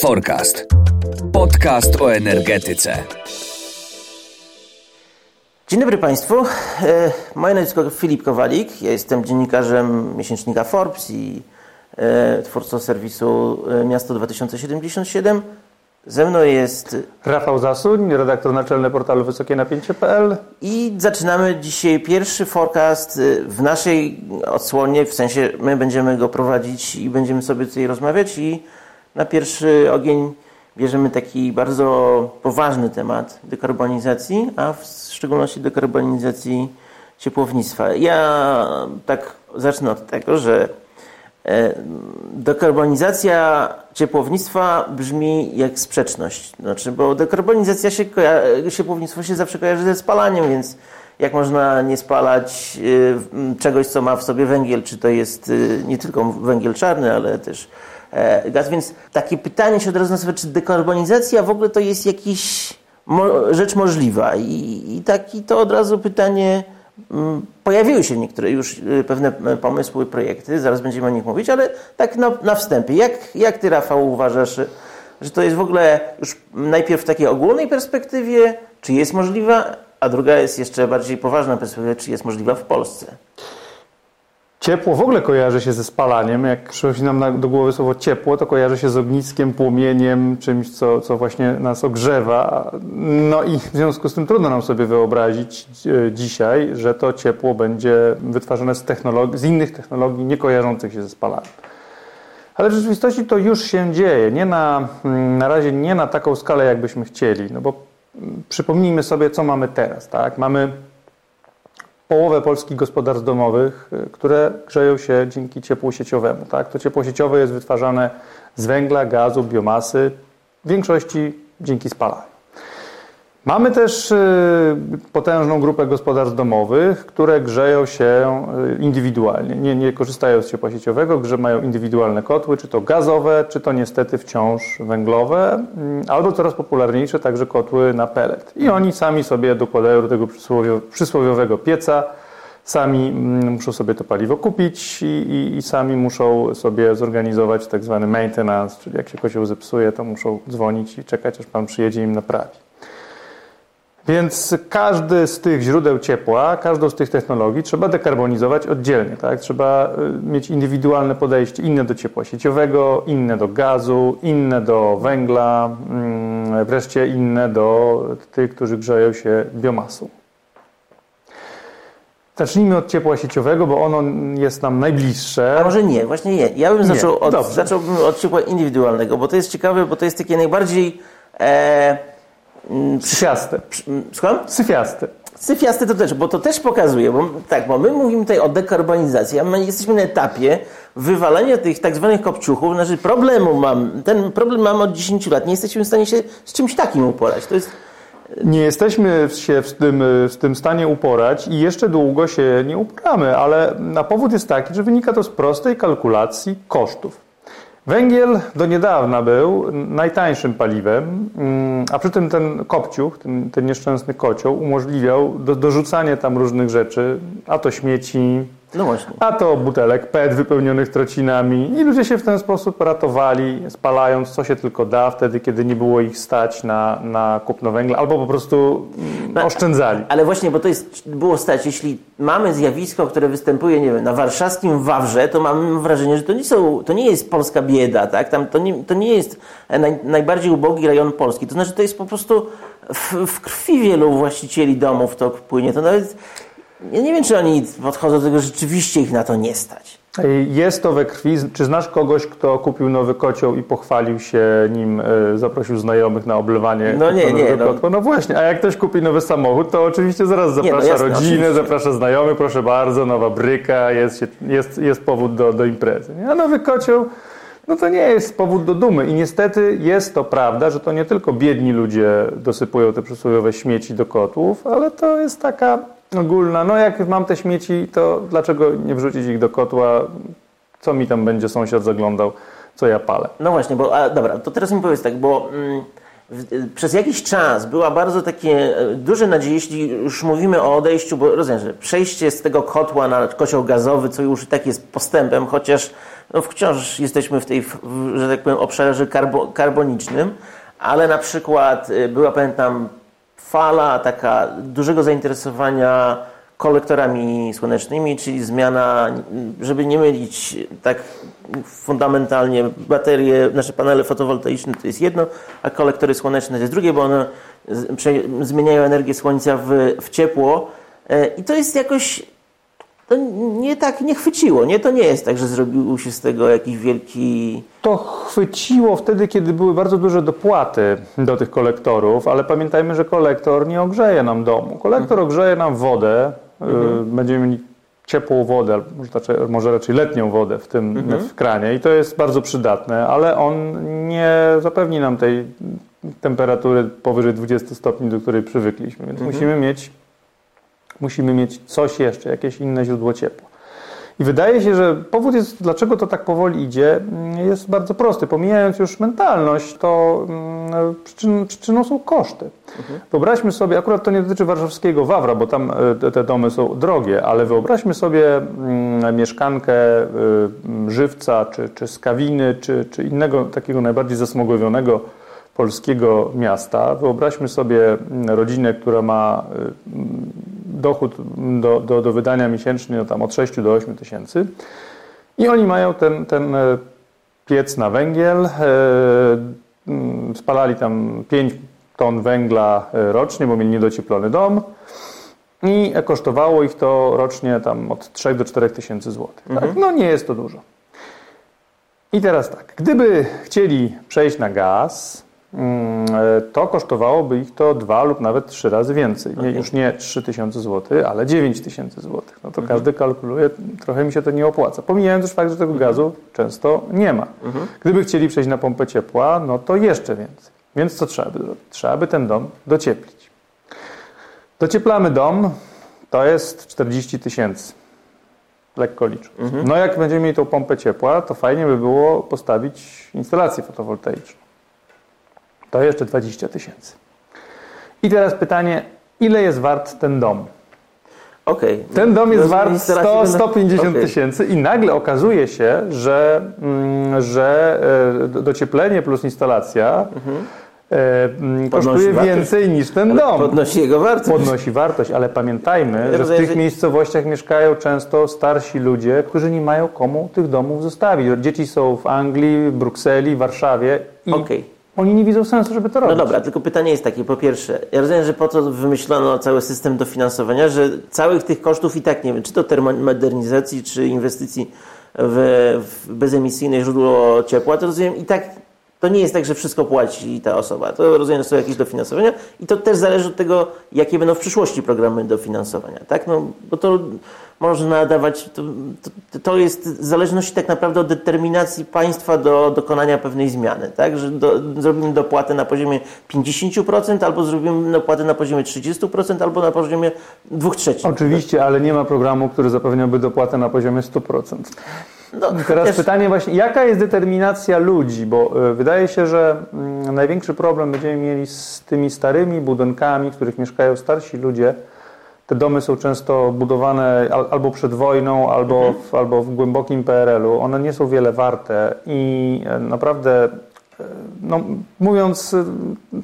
Forecast. Podcast o energetyce. Dzień dobry Państwu. E, moje nazwisko Filip Kowalik. Ja jestem dziennikarzem miesięcznika Forbes i e, twórcą serwisu e, Miasto 2077. Ze mną jest Rafał Zasuń, redaktor naczelny portalu Wysokie Napięcie.pl i zaczynamy dzisiaj pierwszy forecast w naszej odsłonie, w sensie my będziemy go prowadzić i będziemy sobie tutaj rozmawiać i na pierwszy ogień bierzemy taki bardzo poważny temat dekarbonizacji, a w szczególności dekarbonizacji ciepłownictwa. Ja tak zacznę od tego, że e, dekarbonizacja ciepłownictwa brzmi jak sprzeczność. Znaczy, bo dekarbonizacja się, ciepłownictwo się zawsze kojarzy ze spalaniem, więc jak można nie spalać e, czegoś, co ma w sobie węgiel, czy to jest e, nie tylko węgiel czarny, ale też gaz. Więc takie pytanie się od razu nasuwa, czy dekarbonizacja w ogóle to jest jakiś mo rzecz możliwa? I, I taki to od razu pytanie mm, pojawiły się niektóre już y, pewne e, pomysły, projekty, zaraz będziemy o nich mówić, ale tak na, na wstępie. Jak, jak ty, Rafał, uważasz, że to jest w ogóle już najpierw w takiej ogólnej perspektywie, czy jest możliwa, a druga jest jeszcze bardziej poważna perspektywa, czy jest możliwa w Polsce? Ciepło w ogóle kojarzy się ze spalaniem. Jak przychodzi nam do głowy słowo ciepło, to kojarzy się z ogniskiem, płomieniem, czymś, co, co właśnie nas ogrzewa. No i w związku z tym trudno nam sobie wyobrazić e, dzisiaj, że to ciepło będzie wytwarzane z, technologii, z innych technologii nie kojarzących się ze spalaniem. Ale w rzeczywistości to już się dzieje. Nie na, mm, na razie nie na taką skalę, jakbyśmy chcieli. No bo mm, przypomnijmy sobie, co mamy teraz. Tak? Mamy połowę polskich gospodarstw domowych, y, które grzeją się dzięki ciepłu sieciowemu. Tak? To ciepło sieciowe jest wytwarzane z węgla, gazu, biomasy, w większości dzięki spalaniu. Mamy też y, potężną grupę gospodarstw domowych, które grzeją się y, indywidualnie. Nie, nie korzystają z ciepła sieciowego, że mają indywidualne kotły, czy to gazowe, czy to niestety wciąż węglowe, mm, albo coraz popularniejsze także kotły na pellet. I oni sami sobie dokładają do tego przysłowiowego pieca, sami mm, muszą sobie to paliwo kupić i, i, i, sami muszą sobie zorganizować tak zwany maintenance, czyli jak się kozioł zepsuje, to muszą dzwonić i czekać, aż pan przyjedzie im naprawi. Więc każdy z tych źródeł ciepła, każdą z tych technologii trzeba dekarbonizować oddzielnie. Tak? Trzeba y, mieć indywidualne podejście, inne do ciepła sieciowego, inne do gazu, inne do węgla, mm, wreszcie inne do tych, którzy grzeją się biomasą. Zacznijmy od ciepła sieciowego, bo ono jest nam najbliższe. A może nie, właśnie nie. Ja bym zaczął od, zacząłbym od ciepła indywidualnego, bo to jest ciekawe, bo to jest takie najbardziej... E, Syfiaste. Mm, słucham? Syfiaste. Syfiaste to też, bo to też pokazuje, bo tak, bo my mówimy tutaj o dekarbonizacji, a my jesteśmy na etapie wywalania tych tak zwanych kopciuchów, znaczy problemu mam, ten problem mamy od 10 lat, nie jesteśmy w stanie się z czymś takim uporać. To jest... Nie jesteśmy się w tym, w tym stanie uporać i jeszcze długo się nie uporamy, ale na powód jest taki, że wynika to z prostej kalkulacji kosztów. Węgiel do niedawna był najtańszym paliwem, mm, a przy tym ten kopciuch, ten, ten nieszczęsny kocioł umożliwiał do, dorzucanie tam różnych rzeczy, a to śmieci, no właśnie. A to butelek PET wypełnionych trocinami i ludzie się w ten sposób ratowali, spalając co się tylko da, wtedy kiedy nie było ich stać na, na kupno węgla, albo po prostu no, oszczędzali. Ale właśnie, bo to jest, było stać, jeśli mamy zjawisko, które występuje, nie wiem, na warszawskim Wawrze, to mamy wrażenie, że to nie, są, to nie jest polska bieda, tak? Tam to, nie, to nie jest naj, najbardziej ubogi rejon Polski. To znaczy, to jest po prostu w, w krwi wielu właścicieli domów to płynie. To nawet ja nie wiem, czy oni podchodzą do tego, że rzeczywiście ich na to nie stać. Jest to we krwi. Czy znasz kogoś, kto kupił nowy kocioł i pochwalił się nim, e, zaprosił znajomych na oblewanie no nie, nie, no. no właśnie, a jak ktoś kupi nowy samochód, to oczywiście zaraz zaprasza nie, no jasne, rodzinę, oczywiście. zaprasza znajomych, proszę bardzo, nowa bryka, jest, jest, jest powód do, do imprezy. A nowy kocioł, no to nie jest powód do dumy. I niestety jest to prawda, że to nie tylko biedni ludzie dosypują te przysłowiowe śmieci do kotłów, ale to jest taka ogólna, no jak mam te śmieci, to dlaczego nie wrzucić ich do kotła? Co mi tam będzie sąsiad zaglądał, co ja palę? No właśnie, bo a, dobra, to teraz mi powiedz tak, bo mm, w, przez jakiś czas była bardzo takie e, duże nadzieje, jeśli już mówimy o odejściu, bo rozumiem, że przejście z tego kotła na kocioł gazowy, co już i tak jest postępem, chociaż no, wciąż jesteśmy w tej, w, że tak powiem, obszarze karbo, karbonicznym, ale na przykład y, była, pamiętam, fala taka dużego zainteresowania kolektorami słonecznymi, czyli zmiana, żeby nie mylić tak fundamentalnie baterie, nasze panele fotowoltaiczne to jest jedno, a kolektory słoneczne to jest drugie, bo one zmieniają energię słońca w, w ciepło. E, i to jest jakoś to nie tak nie chwyciło, nie? To nie jest tak, że zrobił się z tego jakiś wielki... To chwyciło wtedy, kiedy były bardzo duże dopłaty do tych kolektorów, ale pamiętajmy, że kolektor nie ogrzeje nam domu. Kolektor mhm. ogrzeje nam wodę, mhm. będziemy mieli ciepłą wodę, może raczej, może raczej letnią wodę w tym mhm. w kranie i to jest bardzo przydatne, ale on nie zapewni nam tej temperatury powyżej 20 stopni, do której przywykliśmy, więc mhm. musimy mieć musimy mieć coś jeszcze, jakieś inne źródło ciepła. I wydaje się, że powód jest, dlaczego to tak powoli idzie, jest bardzo prosty. Pomijając już mentalność, to mm, przyczyn, przyczyną są koszty. Mhm. Wyobraźmy sobie, akurat to nie dotyczy warszawskiego Wawra, bo tam e, te domy są drogie, ale wyobraźmy sobie mm, mieszkankę y, żywca, czy, czy skawiny, czy, czy innego takiego najbardziej zasmogowionego polskiego miasta. Wyobraźmy sobie mm, rodzinę, która ma y, dochód do, do, do wydania miesięcznie no tam od 6 do 8 tysięcy i oni mają ten, ten e, piec na węgiel, e, mm, spalali tam 5 ton węgla e, rocznie, bo mieli niedocieplony dom i kosztowało ich to rocznie tam od 3 do 4 tysięcy złotych. Tak? Mhm. No nie jest to dużo. I teraz tak, gdyby chcieli przejść na gaz, Mm, to kosztowałoby ich to dwa lub nawet trzy razy więcej. Nie, już nie 3 tysiące złotych, ale 9 tysięcy złotych. No to mhm. każdy kalkuluje, trochę mi się to nie opłaca. Pomijając już fakt, że tego gazu często nie ma. Mhm. Gdyby chcieli przejść na pompę ciepła, no to jeszcze więcej. Więc co trzeba by zrobić? Trzeba by ten dom docieplić. Docieplamy dom, to jest 40 tysięcy. Lekko liczę. Mhm. No jak będziemy mieli tą pompę ciepła, to fajnie by było postawić instalację fotowoltaiczną to jeszcze 20 tysięcy. I teraz pytanie, ile jest wart ten dom? Okay. Ten dom jest wart 100, 150 okay. tysięcy i nagle okazuje się, że, mm, że e, docieplenie plus instalacja mhm. E, kosztuje więcej niż ten ale dom. Podnosi jego wartość. Podnosi wartość, ale pamiętajmy, ja że w tych że... miejscowościach mieszkają często starsi ludzie, którzy nie mają komu tych domów zostawić. Dzieci są w Anglii, Brukseli, Warszawie i okay. Oni nie widzą sensu, żeby to robić. No dobra, tylko pytanie jest takie, po pierwsze, ja rozumiem, że po to wymyślono cały system dofinansowania, że całych tych kosztów i tak nie wiem, czy to termomodernizacji, czy inwestycji w, w bezemisyjne źródło ciepła, to rozumiem i tak to nie jest tak, że wszystko płaci ta osoba. To rozumiem, są jakieś dofinansowania i to też zależy od tego, jakie będą w przyszłości programy dofinansowania. Tak? No, bo to można dawać, to, to jest w zależności tak naprawdę od determinacji państwa do dokonania pewnej zmiany. Tak? Że do, zrobimy dopłatę na poziomie 50% albo zrobimy dopłatę na poziomie 30% albo na poziomie 2 trzecich. Oczywiście, ale nie ma programu, który zapewniałby dopłatę na poziomie 100%. No, teraz wiesz... pytanie właśnie, jaka jest determinacja ludzi, bo y, wydaje się, że y, największy problem będziemy mieli z tymi starymi budynkami, w których mieszkają starsi ludzie. Te domy są często budowane albo przed wojną, albo, mhm. w, albo w głębokim PRL-u. One nie są wiele warte i e, naprawdę e, no, mówiąc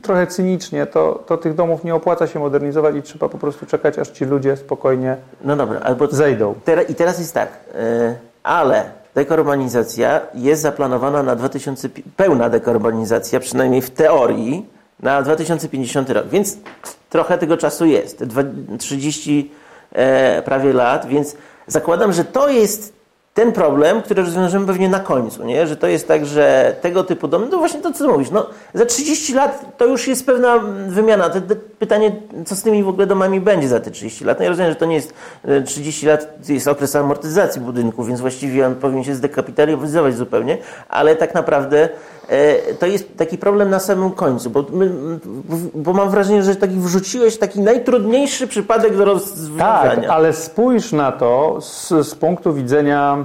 trochę cynicznie, to, to tych domów nie opłaca się modernizować i trzeba po prostu czekać, aż ci ludzie spokojnie no dobra, albo zejdą. I teraz jest tak, ale dekarbonizacja jest zaplanowana na 2000, pełna dekarbonizacja, przynajmniej w teorii, na 2050 rok, więc trochę tego czasu jest, 30 e, prawie lat, więc zakładam, że to jest ten problem, który rozwiążemy pewnie na końcu, nie? że to jest tak, że tego typu domy, no właśnie to, co mówisz, no, za 30 lat to już jest pewna wymiana. To, to pytanie, co z tymi w ogóle domami będzie za te 30 lat. No ja rozumiem, że to nie jest 30 e, lat, jest okres amortyzacji budynku, więc właściwie on powinien się zdekapitalizować zupełnie, ale tak naprawdę e, to jest taki problem na samym końcu, bo, my, bo mam wrażenie, że taki wrzuciłeś taki najtrudniejszy przypadek do rozwiązania. Tak, ale spójrz na to z, z punktu widzenia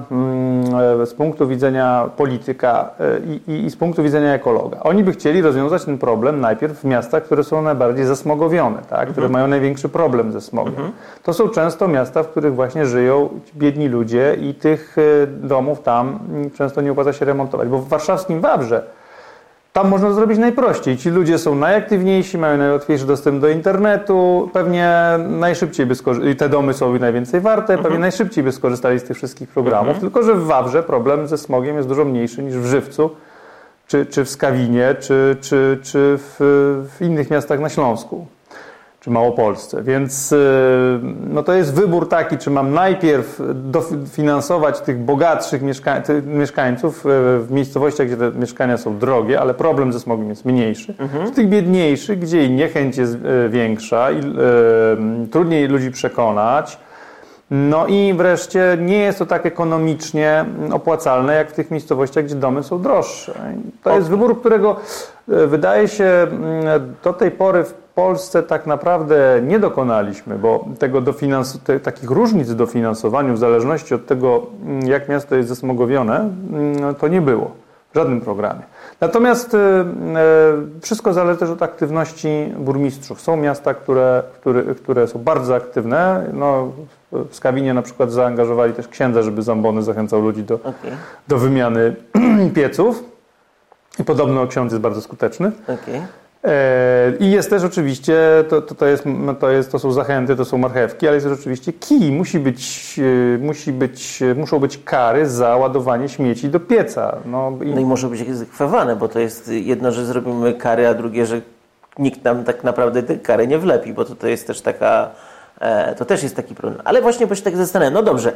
z punktu widzenia polityka e, i, i, i, z punktu widzenia ekologa. Oni by chcieli rozwiązać ten problem najpierw w miastach, które są najbardziej zasmogowione, tak? które mhm. mają największy problem ze smogiem. Mhm. To są często miasta, w których właśnie żyją biedni ludzie i tych e, domów tam często nie opłaca się remontować, bo w warszawskim Wawrze tam można zrobić najprościej. Ci ludzie są najaktywniejsi, mają najłatwiejszy dostęp do internetu, pewnie najszybciej by skorzystali, te domy są najwięcej warte, mhm. pewnie najszybciej by skorzystali z tych wszystkich programów, mhm. tylko że w Wawrze problem ze smogiem jest dużo mniejszy niż w Żywcu, czy, czy w Skawinie, czy, czy, czy w, w innych miastach na Śląsku czy Małopolsce. Więc y, no to jest wybór taki, czy mam najpierw dofinansować tych bogatszych mieszka mieszkańców y, w miejscowościach, gdzie te mieszkania są drogie, ale problem ze smogiem jest mniejszy. Mhm. W tych biedniejszych, gdzie niechęć jest y, większa i trudniej ludzi przekonać. No i wreszcie nie jest to tak ekonomicznie opłacalne, jak w tych miejscowościach, gdzie domy są droższe. To jest wybór, którego wydaje się do tej pory w Polsce tak naprawdę nie dokonaliśmy, bo tego dofinans- te, takich różnic w dofinansowaniu w zależności od tego, jak miasto jest zasmogowione, mm, to nie było w żadnym programie. Natomiast y, y, wszystko zależy też od aktywności burmistrzów. Są miasta, które, które, które są bardzo aktywne. No, w Skawinie na przykład zaangażowali też księdza, żeby Zambony zachęcał ludzi do, okay. do wymiany pieców. I podobno ksiądz jest bardzo skuteczny. Okay. E, I jest też oczywiście, to, to, to, jest, to, jest, to są zachęty, to są marchewki, ale jest też oczywiście kij. Musi być, e, musi być, muszą być kary za ładowanie śmieci do pieca. No i, no i może być egzekwowane, bo to jest jedno, że zrobimy kary, a drugie, że nikt nam tak naprawdę tej kary nie wlepi, bo to, to jest też taka, e, to też jest taki problem. Ale właśnie, bo się tak zastanawiam, no dobrze,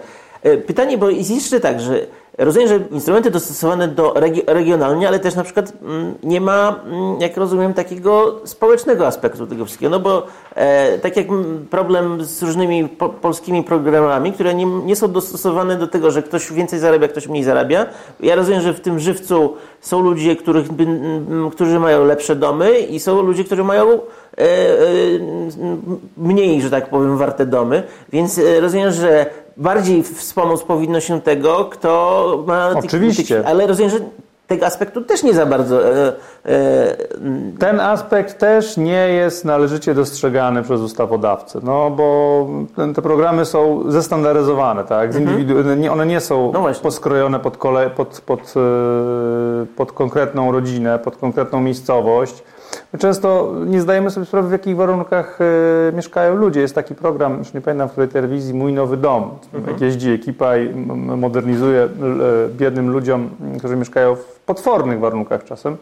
pytanie, bo jest jeszcze tak, że Rozumiem, że instrumenty dostosowane do regi regionalnie, ale też na przykład mm, nie ma, mm, jak rozumiem, takiego społecznego aspektu tego wszystkiego. No bo e, tak jak problem z różnymi po polskimi programami, które nie, nie, są dostosowane do tego, że ktoś więcej zarabia, ktoś mniej zarabia. Ja rozumiem, że w tym żywcu są ludzie, których, którzy mają lepsze domy i są ludzie, którzy mają e, e, mniej, że tak powiem, warte domy. Więc e, rozumiem, że bardziej wspomóc powinno się tego, kto ma... Oczywiście. ale rozumiem, że tego aspektu też nie za bardzo. E, e, Ten aspekt też nie jest należycie dostrzegany przez ustawodawcę, no bo te programy są zestandaryzowane, tak? Mhm. One nie są no poskrojone pod, kole, pod, pod, e, pod konkretną rodzinę, pod konkretną miejscowość. My często nie zdajemy sobie sprawy, w jakich warunkach y, mieszkają ludzie. Jest taki program, już nie pamiętam w której telewizji, Mój Nowy Dom. Mhm. Jak jeździ ekipa i modernizuje y, biednym ludziom, którzy mieszkają w potwornych warunkach czasem,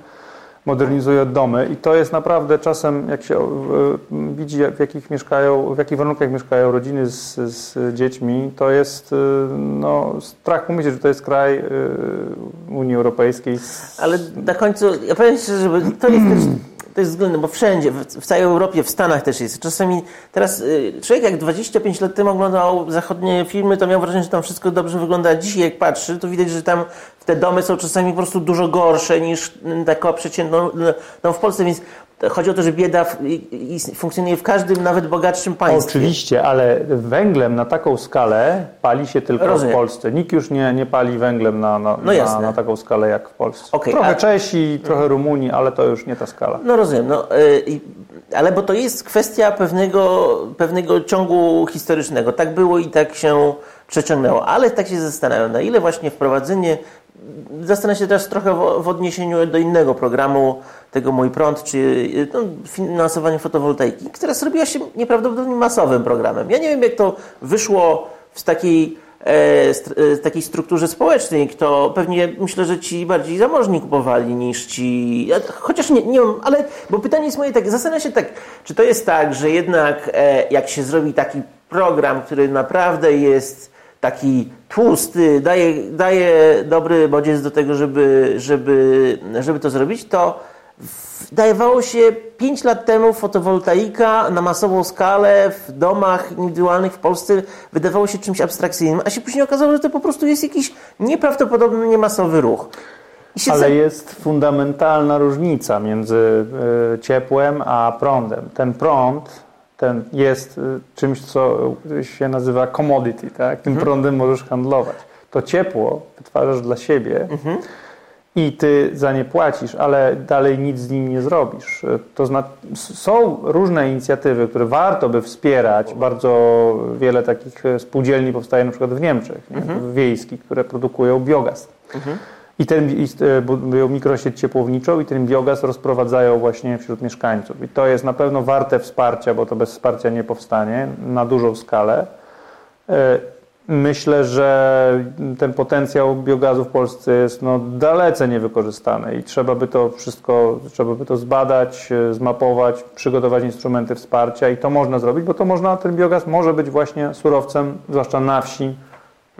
modernizuje domy i to jest naprawdę czasem, jak się y, widzi, w jakich, mieszkają, w jakich warunkach mieszkają rodziny z, z dziećmi, to jest no, strach pomyśleć, że to jest kraj Unii Europejskiej. Ale na końcu, ja powiem szczerze, że to jest też to jest względne, bo wszędzie, w, całej Europie, w Stanach też jest. Czasami teraz człowiek jak 25 lat temu oglądał zachodnie filmy, to miał wrażenie, że tam wszystko dobrze wygląda. Dzisiaj jak patrzy, to widać, że tam te domy są czasami po prostu dużo gorsze niż y, taka przeciętną no, w Polsce, więc Chodzi o to, że bieda funkcjonuje w każdym, nawet bogatszym państwie. Oczywiście, ale węglem na taką skalę pali się tylko Rozumiem. w Polsce. Nikt już nie, nie pali węglem na, na, no na, na taką skalę jak w Polsce. Okay, trochę a... Czesi, trochę Rumuni, ale to już nie ta skala. No rozumiem. No, yy, ale bo to jest kwestia pewnego, pewnego ciągu historycznego. Tak było i tak się przeciągnęło. Ale tak się zastanawiam, na ile właśnie wprowadzenie Zastanawiam się teraz trochę w, odniesieniu do innego programu, tego Mój Prąd, czy no, finansowanie fotowoltaiki, która zrobiła się nieprawdopodobnie masowym programem. Ja nie wiem, jak to wyszło w takiej, e, st e, takiej strukturze społecznej, kto pewnie myślę, że ci bardziej zamożni kupowali niż ci. Chociaż nie, nie ale bo pytanie jest moje tak, zastanawiam się tak, czy to jest tak, że jednak e, jak się zrobi taki program, który naprawdę jest taki tłusty, daje, daje dobry bodziec do tego, żeby, żeby, żeby to zrobić, to dawało się 5 lat temu fotowoltaika na masową skalę w domach indywidualnych w Polsce wydawało się czymś abstrakcyjnym, a się później okazało, że to po prostu jest jakiś nieprawdopodobny, niemasowy ruch. Ale jest fundamentalna różnica między y, ciepłem a prądem. Ten prąd ten jest y, czymś, co się nazywa commodity, tak? Tym mhm. prądem możesz handlować. To ciepło wytwarzasz dla siebie mhm. i ty za nie płacisz, ale dalej nic z nim nie zrobisz. To znaczy, są różne inicjatywy, które warto by wspierać. Bardzo wiele takich spółdzielni powstaje na przykład w Niemczech, mhm. wiejskich, które produkują biogaz. Mhm. I ten e, budują mikrosieć ciepłowniczą i ten biogaz rozprowadzają właśnie wśród mieszkańców. I to jest na pewno warte wsparcia, bo to bez wsparcia nie powstanie na dużą skalę. E, myślę, że ten potencjał biogazu w Polsce jest no, dalece niewykorzystany i trzeba by to wszystko, trzeba by to zbadać, e, zmapować, przygotować instrumenty wsparcia i to można zrobić, bo to można, ten biogaz może być właśnie surowcem, zwłaszcza na wsi,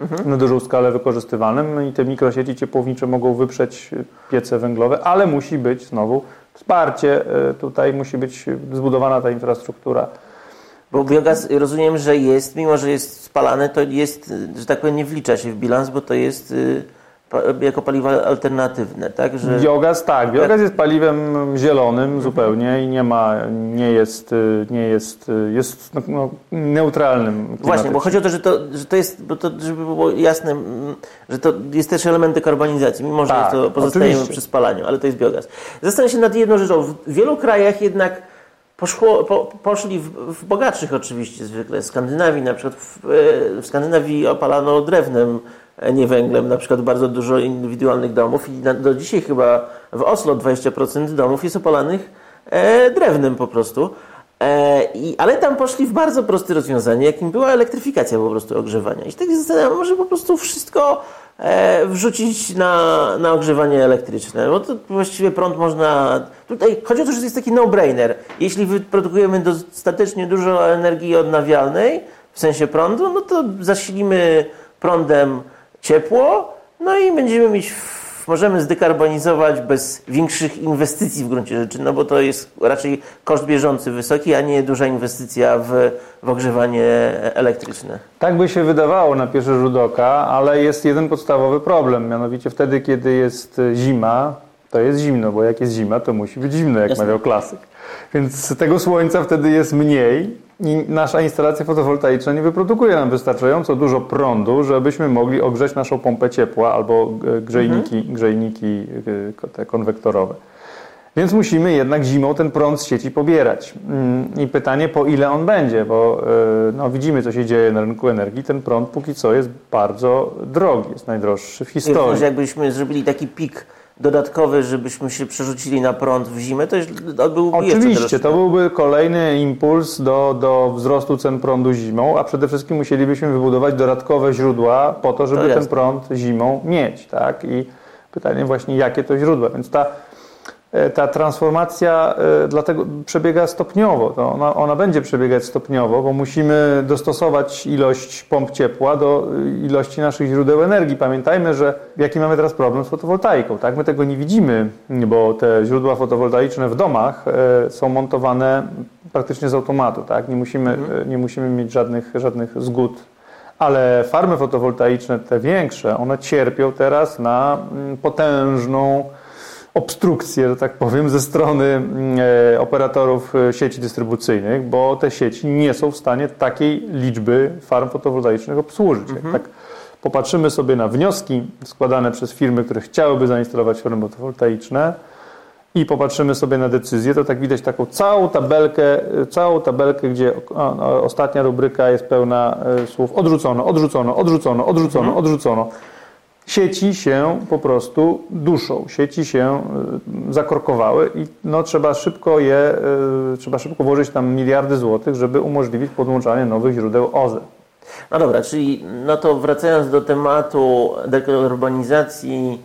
mhm. na dużą skalę wykorzystywanym i te mikrosieci ciepłownicze mogą wyprzeć piece węglowe, ale musi być znowu wsparcie, e, tutaj musi być zbudowana ta infrastruktura. Bo biogaz rozumiem, że jest, mimo że jest spalany, to jest, że tak powiem, nie wlicza się w bilans, bo to jest y, jako paliwa alternatywne, tak? Że... Biogaz, tak. Biogaz jest paliwem zielonym zupełnie i nie ma, nie jest, nie jest, jest no, no neutralnym. Właśnie, bo chodzi o to, że to, że to jest, bo to, żeby było jasne, że to jest też element dekarbonizacji, mimo że tak, to pozostajemy przy spalaniu, ale to jest biogaz. Zastanawiam się nad jedną rzeczą. W wielu krajach jednak poszło, po, poszli w, w, bogatszych oczywiście zwykle, w Skandynawii na przykład, w, w Skandynawii opalano drewnem nie węglem, na przykład bardzo dużo indywidualnych domów i na, do dzisiaj chyba w Oslo 20% domów jest opalanych e, drewnem po prostu. E, i, ale tam poszli w bardzo proste rozwiązanie, jakim była elektryfikacja po prostu ogrzewania. I tak się zastanawiam, może po prostu wszystko e, wrzucić na, na ogrzewanie elektryczne, bo to właściwie prąd można... Tutaj chodzi o to, że to jest taki no-brainer. Jeśli wyprodukujemy dostatecznie dużo energii odnawialnej, w sensie prądu, no to zasilimy prądem ciepło, no i będziemy mieć, możemy zdekarbonizować bez większych inwestycji w gruncie rzeczy, no bo to jest raczej koszt bieżący wysoki, a nie duża inwestycja w, w ogrzewanie elektryczne. Tak by się wydawało na pierwszy rzut oka, ale jest jeden podstawowy problem, mianowicie wtedy, kiedy jest zima, to jest zimno, bo jak jest zima, to musi być zimno, jak Jasne. mawiał klasyk. Więc tego słońca wtedy jest mniej i nasza instalacja fotowoltaiczna nie wyprodukuje nam wystarczająco dużo prądu, żebyśmy mogli ogrzeć naszą pompę ciepła albo e, grzejniki, mhm. grzejniki e, te konwektorowe. Więc musimy jednak zimą ten prąd z sieci pobierać. Mm, I pytanie, po ile on będzie, bo e, no, widzimy, co się dzieje na rynku energii. Ten prąd póki co jest bardzo drogi, jest najdroższy w historii. Jakbyśmy zrobili taki pik dodatkowy, żebyśmy się przerzucili na prąd w zimę, to, to byłby Oczywiście, to byłby kolejny impuls do, do wzrostu cen prądu zimą, a przede wszystkim musielibyśmy wybudować dodatkowe źródła po to, żeby to ten prąd zimą mieć. Tak? I pytanie właśnie, jakie to źródła. Więc ta ta transformacja e, dlatego przebiega stopniowo. To ona, ona, będzie przebiegać stopniowo, bo musimy dostosować ilość pomp ciepła do e, ilości naszych źródeł energii. Pamiętajmy, że jaki mamy teraz problem z fotowoltaiką. Tak? My tego nie widzimy, bo te źródła fotowoltaiczne w domach są montowane praktycznie z automatu. Tak? Nie, musimy, mhm. nie musimy mieć żadnych, żadnych zgód ale farmy fotowoltaiczne, te większe, one cierpią teraz na mm, potężną obstrukcję, że tak powiem, ze strony mm, e, operatorów e, sieci dystrybucyjnych, bo te sieci nie są w stanie takiej liczby farm fotowoltaicznych obsłużyć. Mhm. Tak popatrzymy sobie na wnioski składane przez firmy, które chciałyby zainstalować farmy fotowoltaiczne i popatrzymy sobie na decyzję, to tak widać taką całą tabelkę, e, całą tabelkę, gdzie ostatnia rubryka jest pełna słów odrzucono, odrzucono, odrzucono, odrzucono, mhm. odrzucono sieci się po prostu duszą, sieci się y, zakorkowały i no, trzeba szybko je, y, trzeba szybko włożyć tam miliardy złotych, żeby umożliwić podłączanie nowych źródeł OZE. No dobra, czyli no to wracając do tematu dekarbonizacji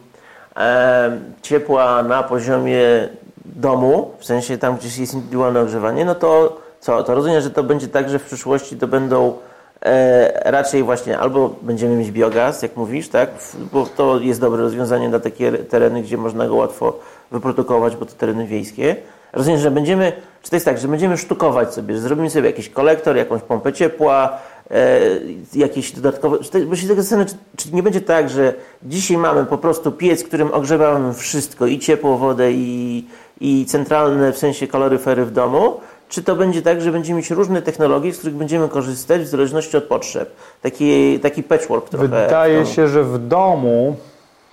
e, ciepła na poziomie domu, w sensie tam, gdzie jest indywidualne ogrzewanie, no to co, to rozumiem, że to będzie tak, że w przyszłości to będą E, raczej właśnie albo będziemy mieć biogaz, jak mówisz, tak? Bo to jest dobre rozwiązanie na takie tereny, gdzie można go łatwo wyprodukować, bo to tereny wiejskie. Rozumiem, że będziemy, czy to jest tak, że będziemy sztukować sobie, że zrobimy sobie jakiś kolektor, jakąś pompę ciepła, e, jakieś dodatkowe. Bo się tego zastanawiam, czy, czy nie będzie tak, że dzisiaj mamy po prostu piec, którym ogrzewamy wszystko i ciepło, wodę i, i centralne w sensie kaloryfery w domu, czy to będzie tak, że będziemy mieć różne technologie, z których będziemy korzystać w zależności od potrzeb. Taki, taki patchwork trochę. Wydaje się, że w domu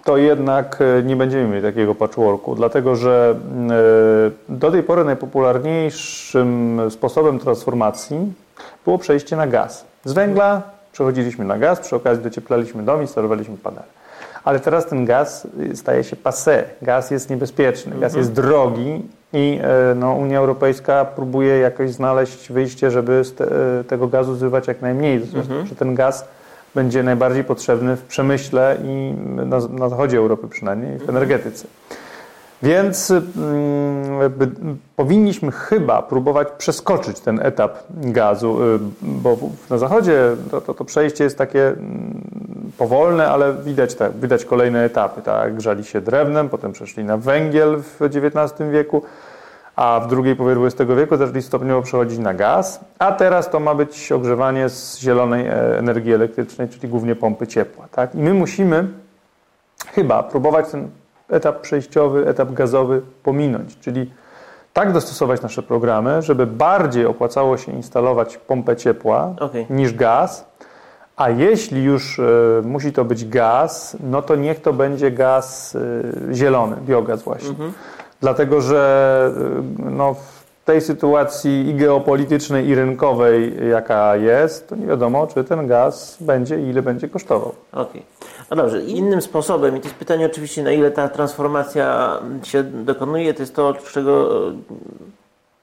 to jednak e, nie będziemy mieli takiego patchworku, dlatego że e, do tej pory najpopularniejszym sposobem transformacji było przejście na gaz. Z węgla przechodziliśmy na gaz, przy okazji docieplaliśmy dom i instalowaliśmy panele. Ale teraz ten gaz staje się passé. Gaz jest niebezpieczny, gaz jest drogi i e, no, Unia Europejska próbuje jakoś znaleźć wyjście, żeby z te, tego gazu zużywać jak najmniej. Mhm. Że ten gaz będzie najbardziej potrzebny w przemyśle i na, na zachodzie Europy przynajmniej, w energetyce. Więc mm, powinniśmy chyba próbować przeskoczyć ten etap gazu, y, bo na zachodzie to, to, to przejście jest takie mm, powolne, ale widać, tak, widać kolejne etapy. Tak? Grzali się drewnem, potem przeszli na węgiel w XIX wieku a w drugiej połowie XX wieku zaczęli stopniowo przechodzić na gaz, a teraz to ma być ogrzewanie z zielonej e, energii elektrycznej, czyli głównie pompy ciepła. Tak? I my musimy chyba próbować ten etap przejściowy, etap gazowy pominąć, czyli tak dostosować nasze programy, żeby bardziej opłacało się instalować pompę ciepła okay. niż gaz, a jeśli już y, musi to być gaz, no to niech to będzie gaz y, zielony, biogaz właśnie. -hmm. Dlatego, że y, no, w tej sytuacji i geopolitycznej, i rynkowej, jaka jest, to nie wiadomo, czy ten gaz będzie i ile będzie kosztował. Okay. No dobrze, innym sposobem, i to jest pytanie oczywiście, na ile ta transformacja się dokonuje, to jest to, czego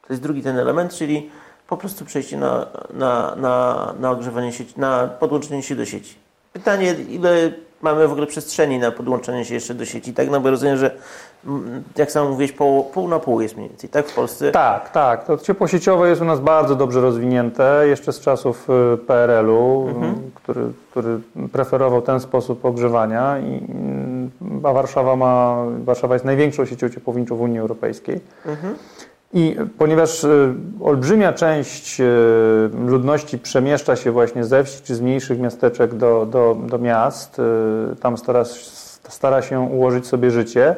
to jest drugi ten element, czyli po prostu przejście na, na, na, na ogrzewanie sieci, na podłączenie się do sieci. Pytanie, ile mamy w ogóle przestrzeni na podłączenie się jeszcze do sieci, tak? No bo rozumiem, że jak sam mówiłeś, pół, pół na pół jest mniej więcej, tak? W Polsce? Tak, tak. To ciepło sieciowe jest u nas bardzo dobrze rozwinięte, jeszcze z czasów y, PRL-u, mhm. który, który preferował ten sposób ogrzewania mm, a Warszawa ma, Warszawa jest największą siecią ciepłowniczą w Unii Europejskiej. Mhm. I ponieważ y, olbrzymia część y, ludności przemieszcza się właśnie ze wsi czy z mniejszych miasteczek do, do, do miast, tam stara, stara się ułożyć sobie życie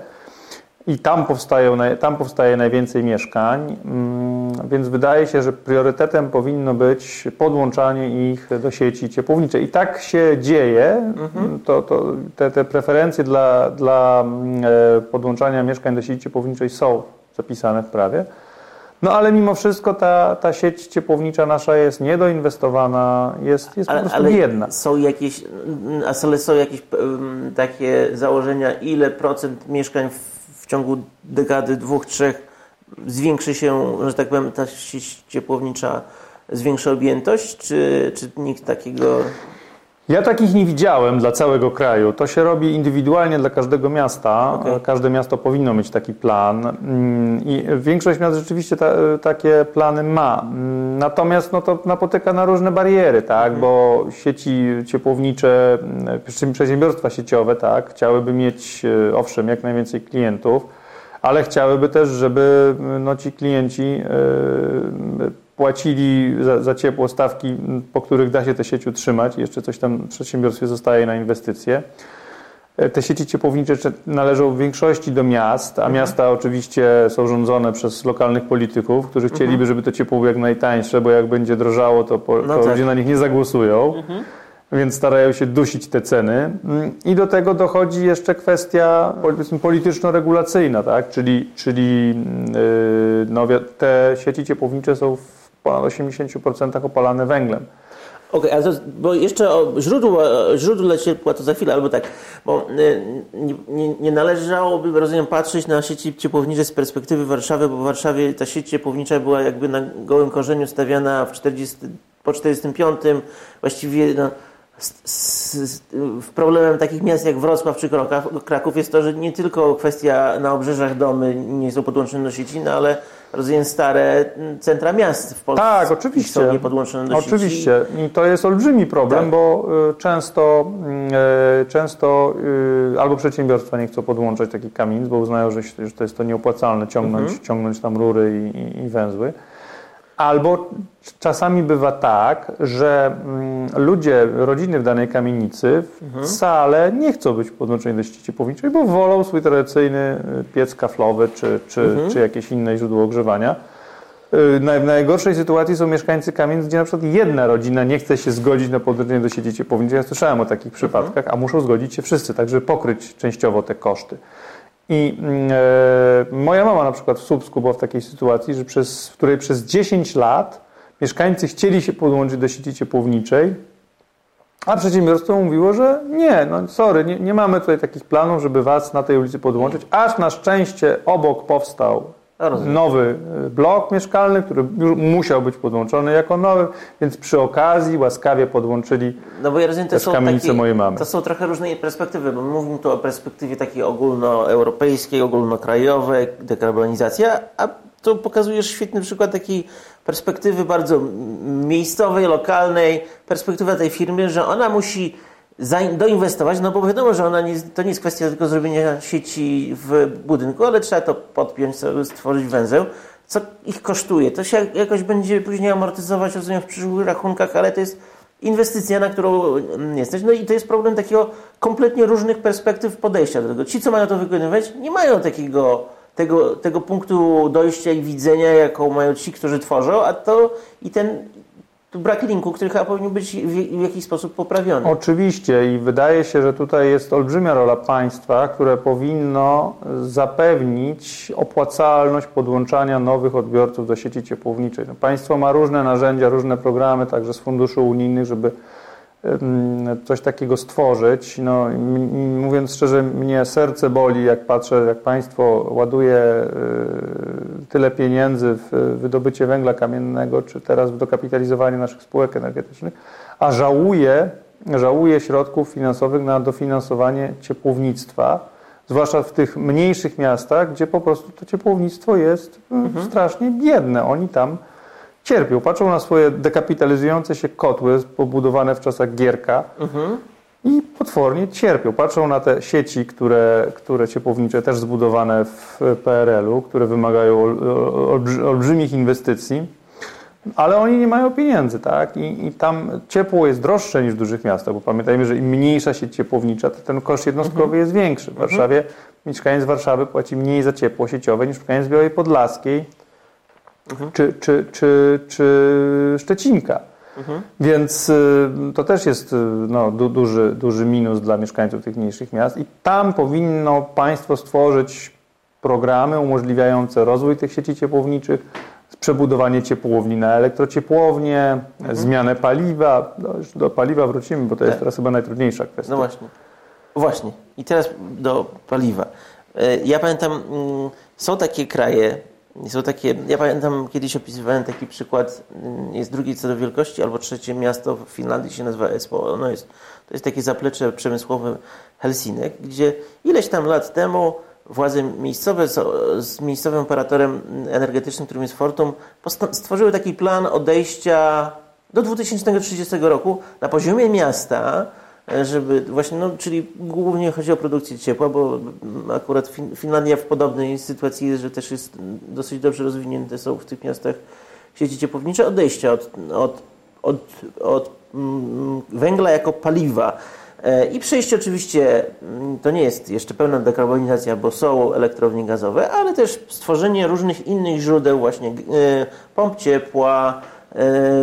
i tam, powstają, tam powstaje najwięcej mieszkań, mm, więc wydaje się, że priorytetem powinno być podłączanie ich do sieci ciepłowniczej. I tak się dzieje. Mhm. To, to, te, te preferencje dla, dla mm, e, podłączania mieszkań do sieci ciepłowniczej są zapisane w prawie. No ale mimo wszystko ta, ta sieć ciepłownicza nasza jest niedoinwestowana, jest, jest ale, po prostu ale biedna. Są jakieś, ale są jakieś takie założenia, ile procent mieszkań w ciągu dekady, dwóch, trzech zwiększy się, że tak powiem, ta sieć ciepłownicza zwiększy objętość, czy, czy nikt takiego ja takich nie widziałem dla całego kraju. To się robi indywidualnie dla każdego miasta. Okay. Każde miasto powinno mieć taki plan mm, i większość miast rzeczywiście ta, takie plany ma. Mm, natomiast no to napotyka na różne bariery, tak? Mhm. bo sieci ciepłownicze, mm, przedsiębiorstwa sieciowe tak? chciałyby mieć, e, owszem, jak najwięcej klientów, ale chciałyby też, żeby no, ci klienci yy, płacili za, za, ciepło stawki, po których da się tę sieć utrzymać jeszcze coś tam w przedsiębiorstwie zostaje na inwestycje. E, te sieci ciepłownicze należą w większości do miast, a mhm. miasta oczywiście są rządzone przez lokalnych polityków, którzy mhm. chcieliby, żeby to ciepło było jak najtańsze, bo jak będzie drożało, to, po, no to tak. ludzie na nich nie zagłosują. Mhm więc starają się dusić te ceny. Mm, I do tego dochodzi jeszcze kwestia polityczno-regulacyjna, tak? czyli, czyli yy, no, te sieci ciepłownicze są w ponad 80% opalane węglem. Okej, okay, bo jeszcze o źródło, źródle ciepła to za chwilę, albo tak, bo y, nie, nie, nie należałoby, rozumiem, patrzeć na sieci ciepłownicze z perspektywy Warszawy, bo w Warszawie ta sieć ciepłownicza była jakby na gołym korzeniu stawiana w 40, po 45, właściwie no, w problemem takich miast jak Wrocław czy Kraków jest to, że nie tylko kwestia na obrzeżach domy nie są podłączone do sieci, no ale rozumiem stare centra miast w Polsce tak, oczywiście. są niepodłączone do sieci. Oczywiście i to jest olbrzymi problem, tak. bo y, często, y, często y, albo przedsiębiorstwa nie chcą podłączać takich kamienic, bo uznają, że to jest to nieopłacalne ciągnąć, mhm. ciągnąć tam rury i, i, i węzły. Albo czasami bywa tak, że mm, ludzie, rodziny w danej kamienicy wcale nie chcą być podłączeni do sieci ciepłowniczej, bo wolą swój tradycyjny y, piec kaflowy czy, czy, czy jakieś inne źródło ogrzewania. Y, w najgorszej sytuacji są mieszkańcy kamienic, gdzie na przykład jedna rodzina nie chce się zgodzić na podłączenie do sieci ciepłowniczej. Ja słyszałem o takich przypadkach, a muszą zgodzić się wszyscy, tak żeby pokryć częściowo te koszty. I mm, e, moja mama na przykład w Słupsku była w takiej sytuacji, że przez, w której przez 10 lat mieszkańcy chcieli się podłączyć do sieci ciepłowniczej, a przedsiębiorstwo mówiło, że nie, no sorry, nie, nie mamy tutaj takich planów, żeby was na tej ulicy podłączyć, aż na szczęście obok powstał. Nowy e, blok mieszkalny, który musiał być podłączony jako nowy, więc przy okazji łaskawie podłączyli No bo ja rozumiem, to Też takie, mojej mamy. To są trochę różne perspektywy, bo mówimy tu o perspektywie takiej ogólnoeuropejskiej, ogólnokrajowej, dekarbonizacja, a tu pokazujesz świetny przykład takiej perspektywy bardzo miejscowej, lokalnej, perspektywa tej firmy, że ona musi doinwestować, no bo wiadomo, że ona nie, to nie jest kwestia tylko zrobienia sieci w budynku, ale trzeba to podpiąć, stworzyć węzeł, co ich kosztuje. To się jakoś będzie później amortyzować, rozumiem, w przyszłych rachunkach, ale to jest inwestycja, na którą mm, jesteś. No i to jest problem takiego kompletnie różnych perspektyw podejścia do tego. Ci, co mają to wykonywać, nie mają takiego, tego, tego punktu dojścia i widzenia, jaką mają ci, którzy tworzą, a to i ten brak linku, który chyba powinien być w, jakiś sposób poprawiony. Oczywiście i wydaje się, że tutaj jest olbrzymia rola państwa, które powinno zapewnić opłacalność podłączania nowych odbiorców do sieci ciepłowniczej. No, państwo ma różne narzędzia, różne programy, także z funduszy unijnych, żeby coś takiego stworzyć. No, mówiąc szczerze, mnie serce boli, jak patrzę, jak państwo ładuje e, tyle pieniędzy w wydobycie węgla kamiennego, czy teraz w dokapitalizowanie naszych spółek energetycznych, a żałuje, żałuje środków finansowych na dofinansowanie ciepłownictwa, zwłaszcza w tych mniejszych miastach, gdzie po prostu to ciepłownictwo jest e, strasznie biedne. Oni tam cierpią. Patrzą na swoje dekapitalizujące się kotły pobudowane w czasach Gierka i potwornie cierpią. Patrzą na te sieci, które, które ciepłownicze też zbudowane w PRL-u, które wymagają ol, olbrzy- olbrzymich inwestycji, ale oni nie mają pieniędzy, tak? I, I tam ciepło jest droższe niż w dużych miastach, bo pamiętajmy, że im mniejsza sieć ciepłownicza, to ten koszt jednostkowy jest większy. W Warszawie mieszkaniec Warszawy płaci mniej za ciepło sieciowe niż mieszkaniec Białej Podlaskiej czy, czy, czy, czy Szczecinka. Więc y, to też jest y, no, du, duży, duży minus dla mieszkańców tych mniejszych miast i tam powinno państwo stworzyć programy umożliwiające rozwój tych sieci ciepłowniczych, przebudowanie ciepłowni na elektrociepłownie, zmianę paliwa. No, do paliwa wrócimy, bo to jest Tak. teraz chyba najtrudniejsza kwestia. No właśnie. Właśnie. I teraz do paliwa. E, Ja pamiętam, mm, są takie kraje, są takie, ja pamiętam kiedyś opisywałem taki przykład, mm, jest drugie co do wielkości, albo trzecie miasto w Finlandii się nazywa Espoo. Ono jest, to jest takie zaplecze przemysłowe Helsinek, gdzie ileś tam lat temu władze miejscowe co- z miejscowym operatorem energetycznym, którym jest Fortum, stworzyły taki plan odejścia do 2030 roku na poziomie miasta, żeby właśnie, no, czyli głównie chodzi o produkcję ciepła, bo akurat Fin- Finlandia w podobnej sytuacji jest, że też jest dosyć dobrze rozwinięte są w tych miastach sieci ciepłownicze, odejścia od, od, od, od mm, węgla jako paliwa. E, I przejście oczywiście, mm, to nie jest jeszcze pełna dekarbonizacja, bo są elektrownie gazowe, ale też stworzenie różnych innych źródeł właśnie e, pomp ciepła, e,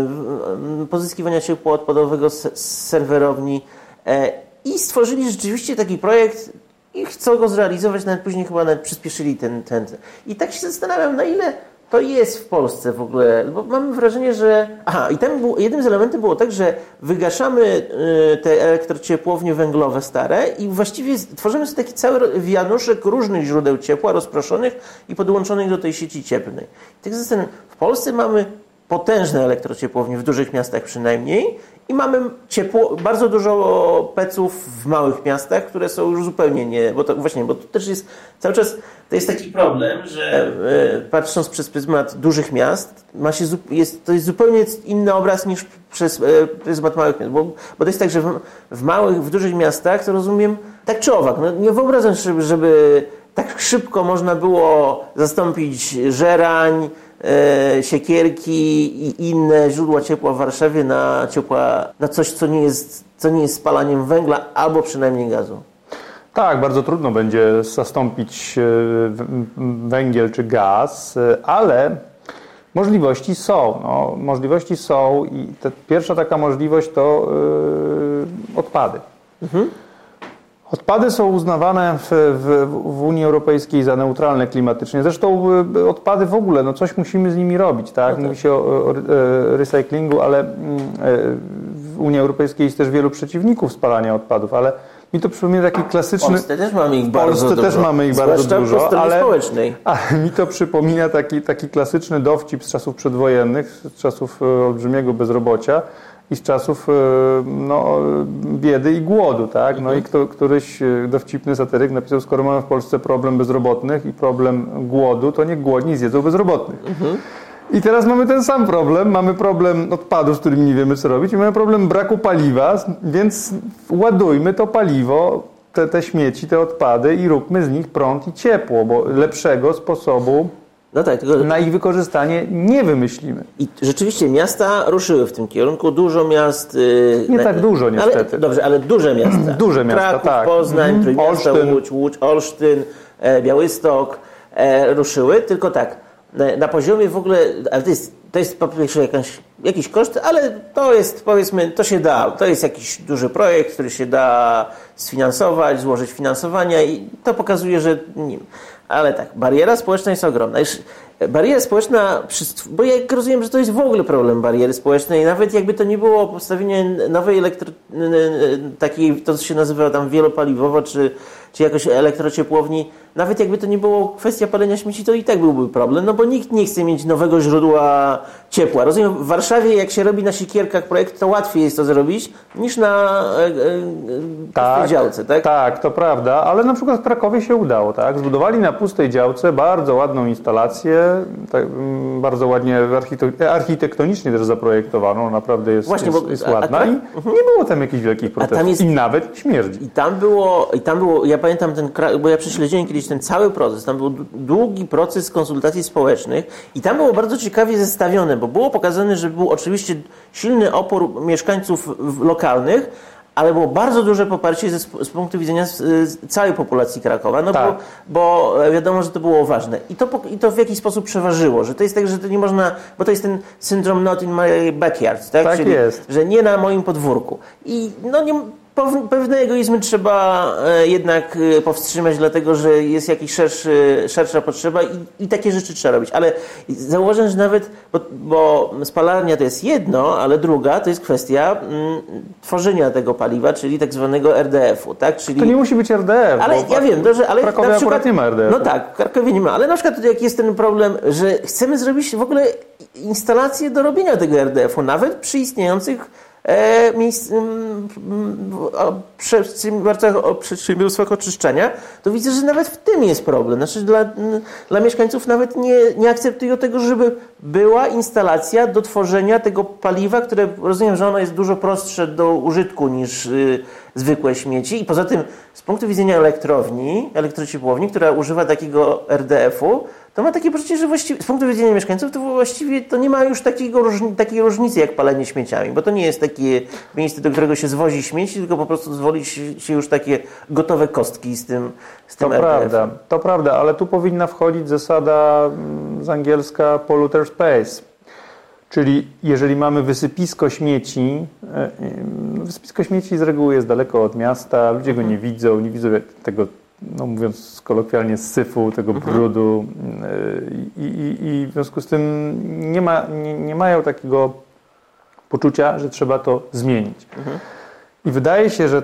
w- pozyskiwania ciepła odpadowego z, serwerowni e, i stworzyli rzeczywiście taki projekt i chcą go zrealizować, nawet później chyba nawet przyspieszyli ten, ten. I tak się zastanawiam, na ile to jest w Polsce w ogóle, bo mam wrażenie, że... Aha, i tam był, jednym z elementów było tak, że wygaszamy y, te elektrociepłownie węglowe stare i właściwie tworzymy sobie taki cały wianuszek różnych źródeł ciepła rozproszonych i podłączonych do tej sieci cieplnej. I tak zastanawiam, w Polsce mamy potężne elektrociepłownie, w dużych miastach przynajmniej, i mamy ciepło, bardzo dużo peców w małych miastach, które są już zupełnie nie, bo to właśnie, bo to też jest cały czas, to jest taki problem, że e, patrząc przez pryzmat dużych miast, ma się, jest, to jest zupełnie inny obraz niż przez e, pryzmat małych miast, bo, bo to jest tak, że w, w małych, w dużych miastach, to rozumiem, tak czy owak, no nie wyobrażam sobie, żeby tak szybko można było zastąpić żerań, siekierki i inne źródła ciepła w Warszawie na, ciepła, na coś, co nie, jest, co nie jest spalaniem węgla albo przynajmniej gazu. Tak, bardzo trudno będzie zastąpić e, węgiel czy gaz, e, ale możliwości są. No, możliwości są i pierwsza taka możliwość to yy, odpady. Mhm. Odpady są uznawane w, w, w, Unii Europejskiej za neutralne klimatycznie. Zresztą odpady w ogóle, no coś musimy z nimi robić, tak? No tak. Mówi się o, o, o recyklingu, ale mm, w Unii Europejskiej jest też wielu przeciwników spalania odpadów, ale mi to przypomina taki klasyczny... W Polsce też mamy ich bardzo Polsce dużo. też mamy ich bardzo dużo, ale, społecznej. ale mi to przypomina taki, taki klasyczny dowcip z czasów przedwojennych, z czasów e, olbrzymiego bezrobocia i z czasów e, no, biedy i głodu, tak? No mhm. i kto, któryś e, dowcipny satyryk napisał, skoro mamy w Polsce problem bezrobotnych i problem głodu, to nie głodni zjedzą bezrobotnych. Mhm. I teraz mamy ten sam problem. Mamy problem odpadów, z którymi nie wiemy co robić, i mamy problem braku paliwa, więc ładujmy to paliwo, te, te śmieci, te odpady i róbmy z nich prąd i ciepło, bo lepszego sposobu no tak, tylko... na ich wykorzystanie nie wymyślimy. I rzeczywiście miasta ruszyły w tym kierunku. Dużo miast. Yy, nie na... tak dużo niestety. Ale, dobrze, ale duże miasta. duże miasta, Kraków, tak. Poznań, mm, Trójmiasto, Olsztyn. Łódź, Łódź, Olsztyn, e, Białystok e, ruszyły. Tylko tak, na poziomie w ogóle, ale to jest, to jest po pierwsze jakaś, jakiś koszt, ale to jest powiedzmy, to się da, to jest jakiś duży projekt, który się da sfinansować, złożyć finansowania i to pokazuje, że nie. Ale tak, bariera społeczna jest ogromna. Bariera społeczna, bo ja rozumiem, że to jest w ogóle problem bariery społecznej, nawet jakby to nie było postawienie nowej elektro, takiej, to co się nazywa tam wielopaliwowo, czy, czy jakoś elektrociepłowni, nawet jakby to nie było kwestia palenia śmieci, to i tak byłby problem, no bo nikt nie chce mieć nowego źródła ciepła. Rozumiem, w Warszawie jak się robi na sikierkach projekt, to łatwiej jest to zrobić niż na e, e, tak, działce, tak? Tak, to prawda, ale na przykład w Krakowie się udało, tak? Zbudowali na pustej działce bardzo ładną instalację, tak, mm, bardzo ładnie architektonicznie też zaprojektowaną, naprawdę jest, Właśnie, jest, bo, ładna a, a, i uh-huh. nie było tam jakichś wielkich protestów jest, i nawet śmierdzi. I tam było, i tam było, ja pamiętam ten, bo ja prześledziłem kiedyś ten cały proces. Tam był długi proces konsultacji społecznych i tam było bardzo ciekawie zestawione, bo było pokazane, że był oczywiście silny opór mieszkańców lokalnych, ale było bardzo duże poparcie ze, z punktu widzenia całej populacji Krakowa, no tak. bo, bo, wiadomo, że to było ważne. I to, I to w jakiś sposób przeważyło, że to jest tak, że to nie można, bo to jest ten syndrom not in my backyard, tak? Tak Czyli, jest. Że nie na moim podwórku. I no nie, pewne egoizmy trzeba e, jednak e, powstrzymać, dlatego że jest jakaś szerszy, szersza potrzeba i, i, takie rzeczy trzeba robić. Ale zauważam, że nawet, bo, bo, spalarnia to jest jedno, ale druga to jest kwestia mm, tworzenia tego paliwa, czyli tak zwanego RDF-u. Tak? Czyli... To nie musi być RDF. Ale ja wiem, że, ale Krakowie na przykład, nie ma RDF. No tak, w Krakowie nie ma, ale na przykład jak jest ten problem, że chcemy zrobić w ogóle instalację do robienia tego RDF-u, nawet przy istniejących przedsiębiorstwach oczyszczania, to widzę, że nawet w tym jest problem. Znaczy dla, dla mieszkańców nawet nie, nie akceptują tego, żeby była instalacja do tworzenia tego paliwa, które rozumiem, że ono jest dużo prostsze do użytku niż y, zwykłe śmieci i poza tym z punktu widzenia elektrowni, elektrociepłowni, która używa takiego RDF-u, to ma takie poczucie, że właściwie z punktu widzenia mieszkańców to właściwie to nie ma już takiego, takiej różnicy jak palenie śmieciami, bo to nie jest takie miejsce, do którego się zwozi śmieci, tylko po prostu zwoli się już takie gotowe kostki z tym z tym To prawda, to prawda, ale tu powinna wchodzić zasada mm, z angielska polluter space. Czyli jeżeli mamy wysypisko śmieci, e, e, wysypisko śmieci z reguły jest daleko od miasta, ludzie go nie mhm. widzą, nie widzą tego no mówiąc kolokwialnie, syfu, tego mhm. brudu I, i, i, w związku z tym nie, ma, nie, nie, mają takiego poczucia, że trzeba to zmienić. Mhm. I wydaje się, że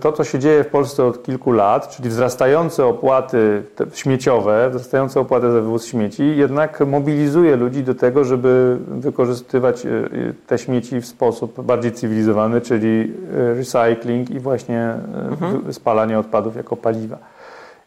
to, co się dzieje w Polsce od kilku lat, czyli wzrastające opłaty śmieciowe, wzrastające opłaty za wywóz śmieci, jednak mobilizuje ludzi do tego, żeby wykorzystywać e, e, te śmieci w sposób bardziej cywilizowany, czyli e, recycling i właśnie mhm. spalanie odpadów jako paliwa.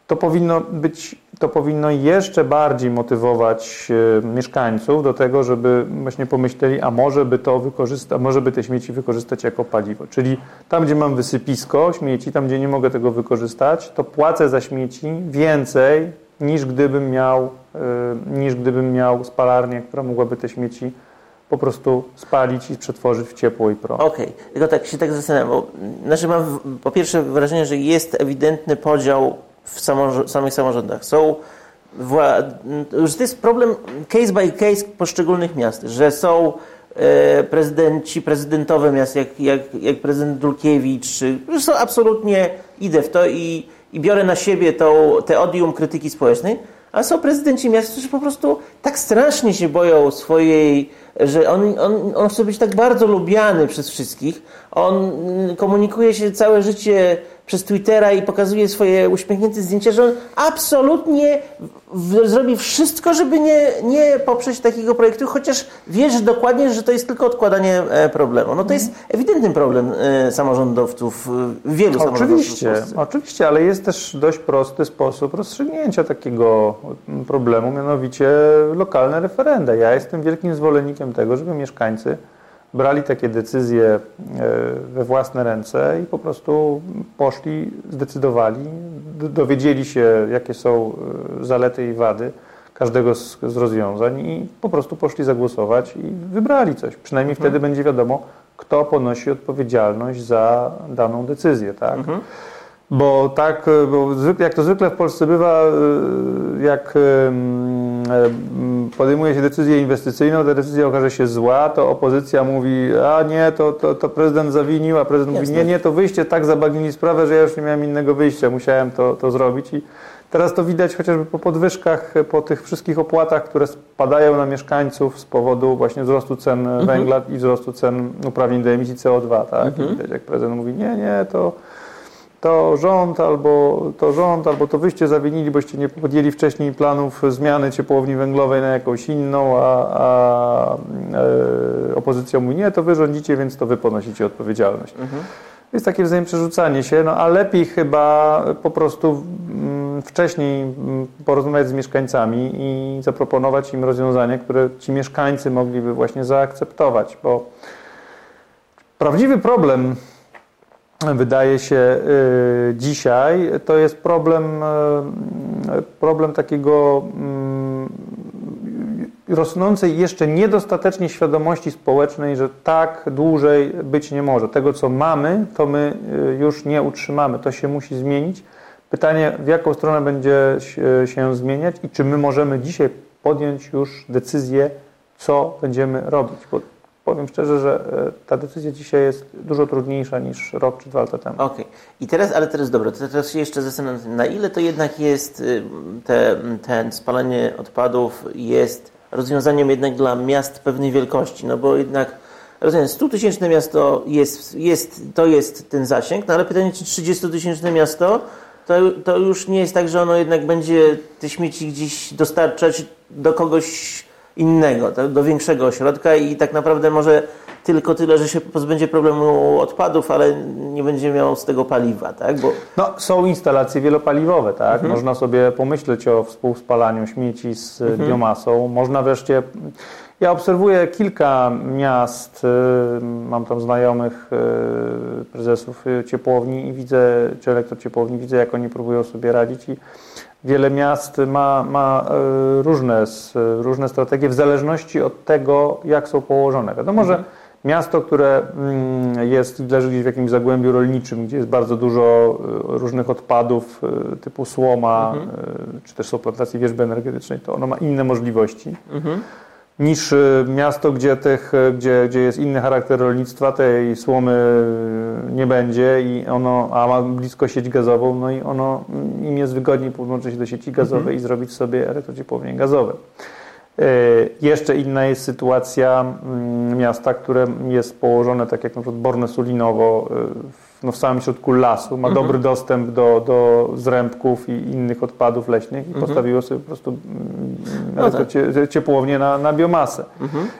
To powinno być, to powinno jeszcze bardziej motywować e, mieszkańców do tego, żeby właśnie pomyśleli, a może by to wykorzystać, może by te śmieci wykorzystać jako paliwo. Czyli tam, gdzie mam wysypisko śmieci, tam, gdzie nie mogę tego wykorzystać, to płacę za śmieci więcej niż gdybym miał, e, niż gdybym miał spalarnię, która mogłaby te śmieci po prostu spalić i przetworzyć w ciepło i prąd. Okej, okay. tylko tak się tak zastanawiam, bo znaczy mam po pierwsze wrażenie, że jest ewidentny podział w samych samorządach. Są już to jest problem case by case poszczególnych miast, że są e, prezydenci, prezydentowe miast, jak, jak, jak prezydent Dulkiewicz, że są absolutnie, idę w to i, i biorę na siebie to, te odium krytyki społecznej, a są prezydenci miast, którzy po prostu tak strasznie się boją swojej że on, on, on chce być tak bardzo lubiany przez wszystkich. On komunikuje się całe życie przez Twittera i pokazuje swoje uśmiechnięte zdjęcia, że on absolutnie w, zrobi wszystko, żeby nie, nie poprzeć takiego projektu, chociaż wiesz dokładnie, że to jest tylko odkładanie e, problemu. No to jest ewidentny problem e, samorządowców, e, wielu oczywiście, samorządowców. Oczywiście, ale jest też dość prosty sposób rozstrzygnięcia takiego problemu, mianowicie lokalne referenda. Ja jestem wielkim zwolennikiem tego, żeby mieszkańcy brali takie decyzje e, we własne ręce i po prostu poszli, zdecydowali, dowiedzieli się, jakie są e, zalety i wady każdego z, z rozwiązań i po prostu poszli zagłosować i wybrali coś. Przynajmniej mhm. wtedy będzie wiadomo, kto ponosi odpowiedzialność za daną decyzję, tak? Mhm. Bo tak, e, bo zwykle, jak to zwykle w Polsce bywa, e, jak e, podejmuje się decyzję inwestycyjną, ta decyzja okaże się zła, to opozycja mówi, a nie, to, to, to prezydent zawinił, a prezydent Jasne. mówi, nie, nie, to wyjście tak zabagnili sprawę, że ja już nie miałem innego wyjścia, musiałem to, to zrobić. I teraz to widać chociażby po podwyżkach, po tych wszystkich opłatach, które spadają na mieszkańców z powodu właśnie wzrostu cen mhm. węgla i wzrostu cen uprawnień do emisji CO2, tak? Mhm. Widać, jak prezydent mówi, nie, nie, to to rząd albo to rząd, albo to wyście zawinili, boście nie podjęli wcześniej planów zmiany ciepłowni węglowej na jakąś inną, a, a e, opozycja mówi nie, to wy rządzicie, więc to wy ponosicie odpowiedzialność. Mhm. Jest takie wzajemne przerzucanie się, no a lepiej chyba po prostu mm, wcześniej mm, porozmawiać z mieszkańcami i zaproponować im rozwiązanie, które ci mieszkańcy mogliby właśnie zaakceptować, bo prawdziwy problem wydaje się y, dzisiaj, to jest problem, y, problem takiego mm, rosnącej jeszcze niedostatecznie świadomości społecznej, że tak dłużej być nie może. Tego, co mamy, to my y, już nie utrzymamy. To się musi zmienić. Pytanie, w jaką stronę będzie się zmieniać i czy my możemy dzisiaj podjąć już decyzję, co będziemy robić. Bo powiem szczerze, że e, ta decyzja dzisiaj jest dużo trudniejsza niż rok czy dwa lata temu. Okej. Okay. I teraz, ale teraz dobra, teraz się jeszcze zastanawiam, na ile to jednak jest y, te, ten spalanie odpadów jest rozwiązaniem jednak dla miast pewnej wielkości, no bo jednak rozumiem, 100 tysięczne miasto jest, jest, to jest ten zasięg, no ale pytanie, czy 30 tysięczne miasto to, to już nie jest tak, że ono jednak będzie te śmieci gdzieś dostarczać do kogoś innego, tak, do większego ośrodka i tak naprawdę może tylko tyle, że się pozbędzie problemu odpadów, ale nie będzie miał z tego paliwa, tak? Bo... No, są instalacje wielopaliwowe, tak? Mhm. Można sobie pomyśleć o współspalaniu śmieci z mhm. biomasą. Można wreszcie... Ja obserwuję kilka miast, y, mam tam znajomych y, prezesów ciepłowni i widzę, czy elektrociepłowni, widzę jak oni próbują sobie radzić i wiele miast ma, ma e, różne, różne strategie w zależności od tego, jak są położone. Wiadomo, mhm. że miasto, które mm, jest, leży gdzieś w jakimś zagłębiu rolniczym, gdzie jest bardzo dużo e, różnych odpadów e, typu słoma, mhm. czy też są plantacje wierzby energetycznej, to ono ma inne możliwości. Mhm niż y, miasto, gdzie, tych, y, gdzie, gdzie jest inny charakter rolnictwa, tej słomy y, nie będzie i ono, a ma blisko sieć gazową, no i ono im jest wygodniej podłączyć się do sieci gazowej mhm. i zrobić sobie elektrociepłownie gazowe. Jeszcze inna jest sytuacja mm, miasta, które jest położone, tak jak na przykład Borne Sulinowo no, w samym środku lasu, ma dobry dostęp do, do zrębków i innych odpadów leśnych i postawiło sobie po prostu mm, No tak. cie- ciepłownię na, na biomasę.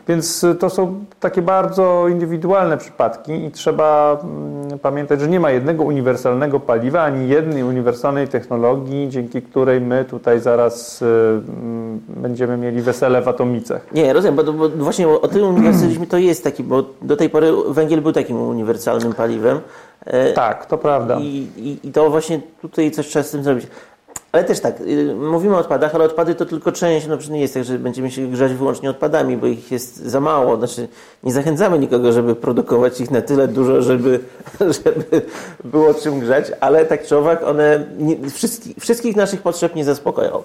Więc y, to są takie bardzo indywidualne przypadki i trzeba mm, pamiętać, że nie ma jednego uniwersalnego paliwa, ani jednej uniwersalnej technologii, dzięki której my tutaj zaraz y, mm, będziemy mieli wesele w atomicach. Nie, rozumiem, bo, bo właśnie o tym uniwersalizmie to jest taki, bo do tej pory węgiel był takim uniwersalnym paliwem. E, Tak, to prawda. I, i, I to właśnie tutaj coś trzeba z tym zrobić. Ale też tak, y, mówimy o odpadach, ale odpady to tylko część, no przecież nie jest tak, że będziemy się grzać wyłącznie odpadami, bo ich jest za mało. Znaczy, nie zachęcamy nikogo, żeby produkować ich na tyle dużo, żeby, żeby było czym grzać, ale tak czy owak one nie, wszystkich, wszystkich naszych potrzeb nie zaspokoją.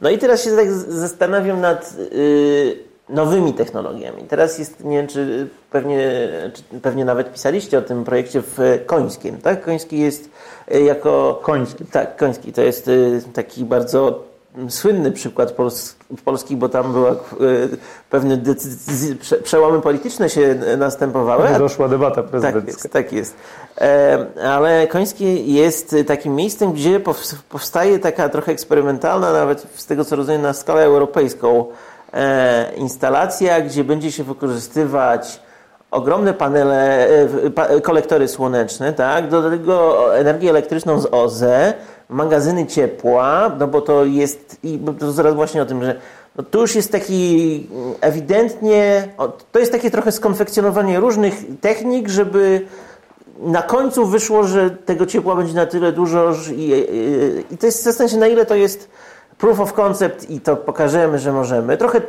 No i teraz się tak zastanawiam nad y, nowymi technologiami. Teraz jest, nie wiem, czy pewnie, czy pewnie nawet pisaliście o tym projekcie w Końskiem, tak? Koński jest y, jako... Koński. Tak, Koński to jest y, taki bardzo słynny przykład Pols Polski, bo tam była y, pewne decyzje, prze, przełomy polityczne się następowały. a- Doszła debata tak prezydencka. jest, tak jest. E, ale Końskie jest takim miejscem, gdzie pows- powstaje taka trochę eksperymentalna, nawet z tego co rozumiem, na skalę europejską e, instalacja, gdzie będzie się wykorzystywać ogromne panele, e, w- kolektory słoneczne, tak? Do tego energię elektryczną z OZE, magazyny ciepła, no bo to jest, i to zaraz właśnie o tym, że no już jest taki ewidentnie, to jest takie trochę skonfekcjonowanie różnych technik, żeby na końcu wyszło, że tego ciepła będzie na tyle dużo i, i, i to jest zastanawiam się na ile to jest proof of concept i to pokażemy, że możemy. Trochę,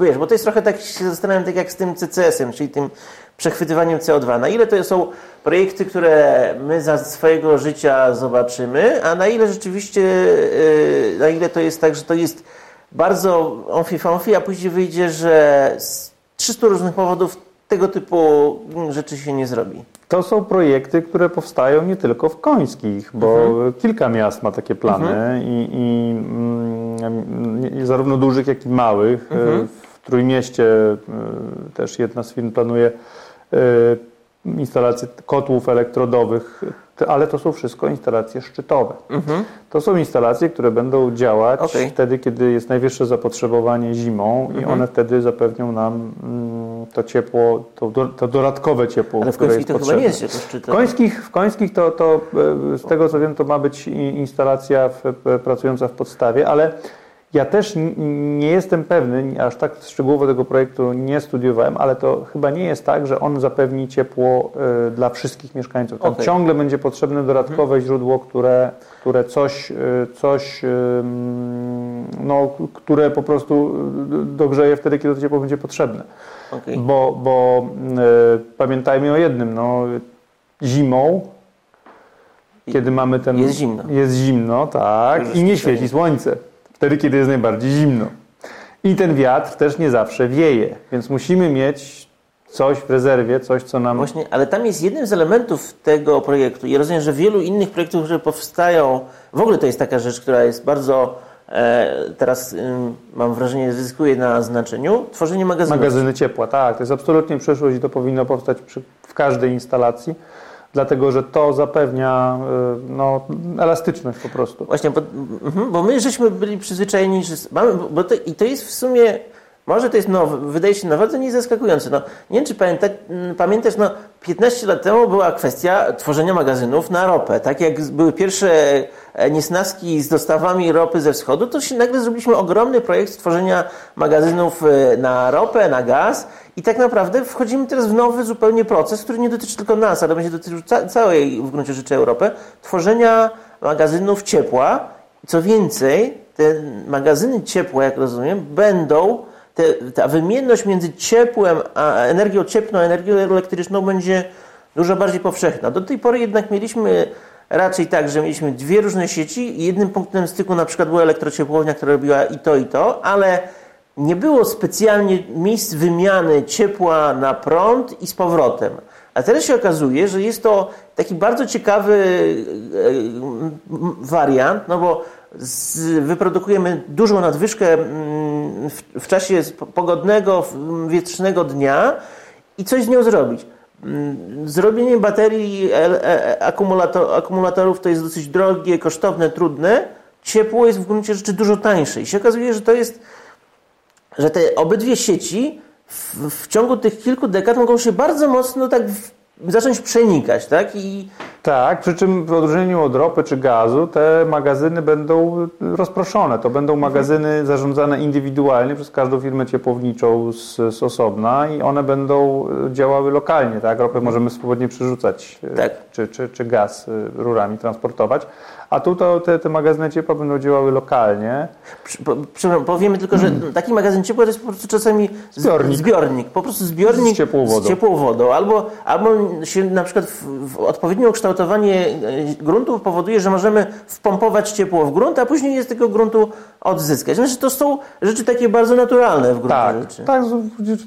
wiesz, bo to jest trochę tak, się zastanawiam, tak jak z tym CCS-em, czyli tym przechwytywaniem CO2. Na ile to są projekty, które my za swojego życia zobaczymy, a na ile rzeczywiście, yy, na ile to jest tak, że to jest bardzo onfi a później wyjdzie, że z 300 różnych powodów tego typu rzeczy się nie zrobi. To są projekty, które powstają nie tylko w Końskich, bo kilka miast ma takie plany i, i mm, zarówno dużych, jak i małych. W Trójmieście y, też jedna z firm planuje instalację kotłów elektrodowych, ale to są wszystko instalacje szczytowe. To są instalacje, które będą działać Okej. wtedy, kiedy jest najwyższe zapotrzebowanie zimą i one wtedy zapewnią nam mm, to ciepło, to, do, to dodatkowe ciepło, Ale w które Końskich jest to chyba potrzebne. nie jest W szczytowe. Końskich, w Końskich to, to e, z tego co wiem, to ma być instalacja w, p- pracująca w podstawie, ale ja też nie jestem pewny, aż tak szczegółowo tego projektu nie studiowałem, ale to chyba nie jest tak, że on zapewni ciepło e, dla wszystkich mieszkańców. Tam Okej. ciągle będzie potrzebne dodatkowe źródło, które, które coś, e, coś e, mm, no, które po prostu e, dogrzeje wtedy, kiedy to ciepło będzie potrzebne. Okej. Bo, bo e, pamiętajmy o jednym, no, zimą, kiedy mamy ten. Jest zimno. Jest zimno, tak. I nie świeci słońce. Wtedy, kiedy jest najbardziej zimno. I ten wiatr też nie zawsze wieje, więc musimy mieć coś w rezerwie, coś, co nam. Właśnie, ale tam jest jednym z elementów tego projektu. Ja rozumiem, że wielu innych projektów, które powstają, w ogóle to jest taka rzecz, która jest bardzo e, teraz mam wrażenie zyskuje na znaczeniu. Tworzenie magazynów. Magazyny ciepła, tak. To jest absolutnie przyszłość i to powinno powstać przy, w każdej instalacji, dlatego że to zapewnia y, no, elastyczność po prostu. Właśnie, bo, mhm, bo my żeśmy byli przyzwyczajeni, że mamy, bo to, i to jest w sumie, może to jest nowe, wydaje się naprawdę nie zaskakujące. No, nie wiem, czy pamięta, mm, pamiętasz, no 15 lat temu była kwestia tworzenia magazynów na ropę. Tak jak były pierwsze e, niesnaski z dostawami ropy ze wschodu, to się nagle zrobiliśmy ogromny projekt stworzenia magazynów e, na ropę, na gaz i tak naprawdę wchodzimy teraz w nowy zupełnie proces, który nie dotyczy tylko nas, ale będzie dotyczył ca- całej w gruncie rzeczy Europy, tworzenia magazynów ciepła. Co więcej, te magazyny ciepła, jak rozumiem, będą, te, ta wymienność między ciepłem, a energią cieplną, a energią elektryczną będzie dużo bardziej powszechna. Do tej pory jednak mieliśmy raczej tak, że mieliśmy dwie różne sieci i jednym punktem styku na przykład była elektrociepłownia, która robiła i to, i to, ale nie było specjalnie miejsc wymiany ciepła na prąd i z powrotem. A teraz się okazuje, że jest to taki bardzo ciekawy e, wariant, no bo z, wyprodukujemy dużą nadwyżkę mm, w, w czasie pogodnego, wietrznego dnia i coś z nią zrobić. mm, zrobienie baterii e, akumulator, akumulatorów to jest dosyć drogie, kosztowne, trudne. Ciepło jest w gruncie rzeczy dużo tańsze. I się okazuje, że to jest, że te obydwie sieci w, w ciągu tych kilku dekad mogą się bardzo mocno tak zacząć przenikać, tak? I Tak, przy czym w odróżnieniu od ropy czy gazu te magazyny będą rozproszone. To będą magazyny zarządzane indywidualnie przez każdą firmę ciepłowniczą z, z osobna i one będą działały lokalnie. Tak? Ropę możemy swobodnie przerzucać e, Tak. czy, czy, czy gaz e, rurami transportować. A tu to, te, te magazyny ciepła będą działały lokalnie. Przepraszam, powiemy tylko, że taki magazyn ciepła to jest po prostu czasami. Zbiornik. zbiornik po prostu zbiornik Z ciepłą wodą. z ciepłą wodą. Albo, albo się na przykład w, w odpowiednie ukształtowanie e, gruntu powoduje, że możemy wpompować ciepło w grunt, a później je z tego gruntu odzyskać. Znaczy to są rzeczy takie bardzo naturalne w gruncie Tak, rzeczy. tak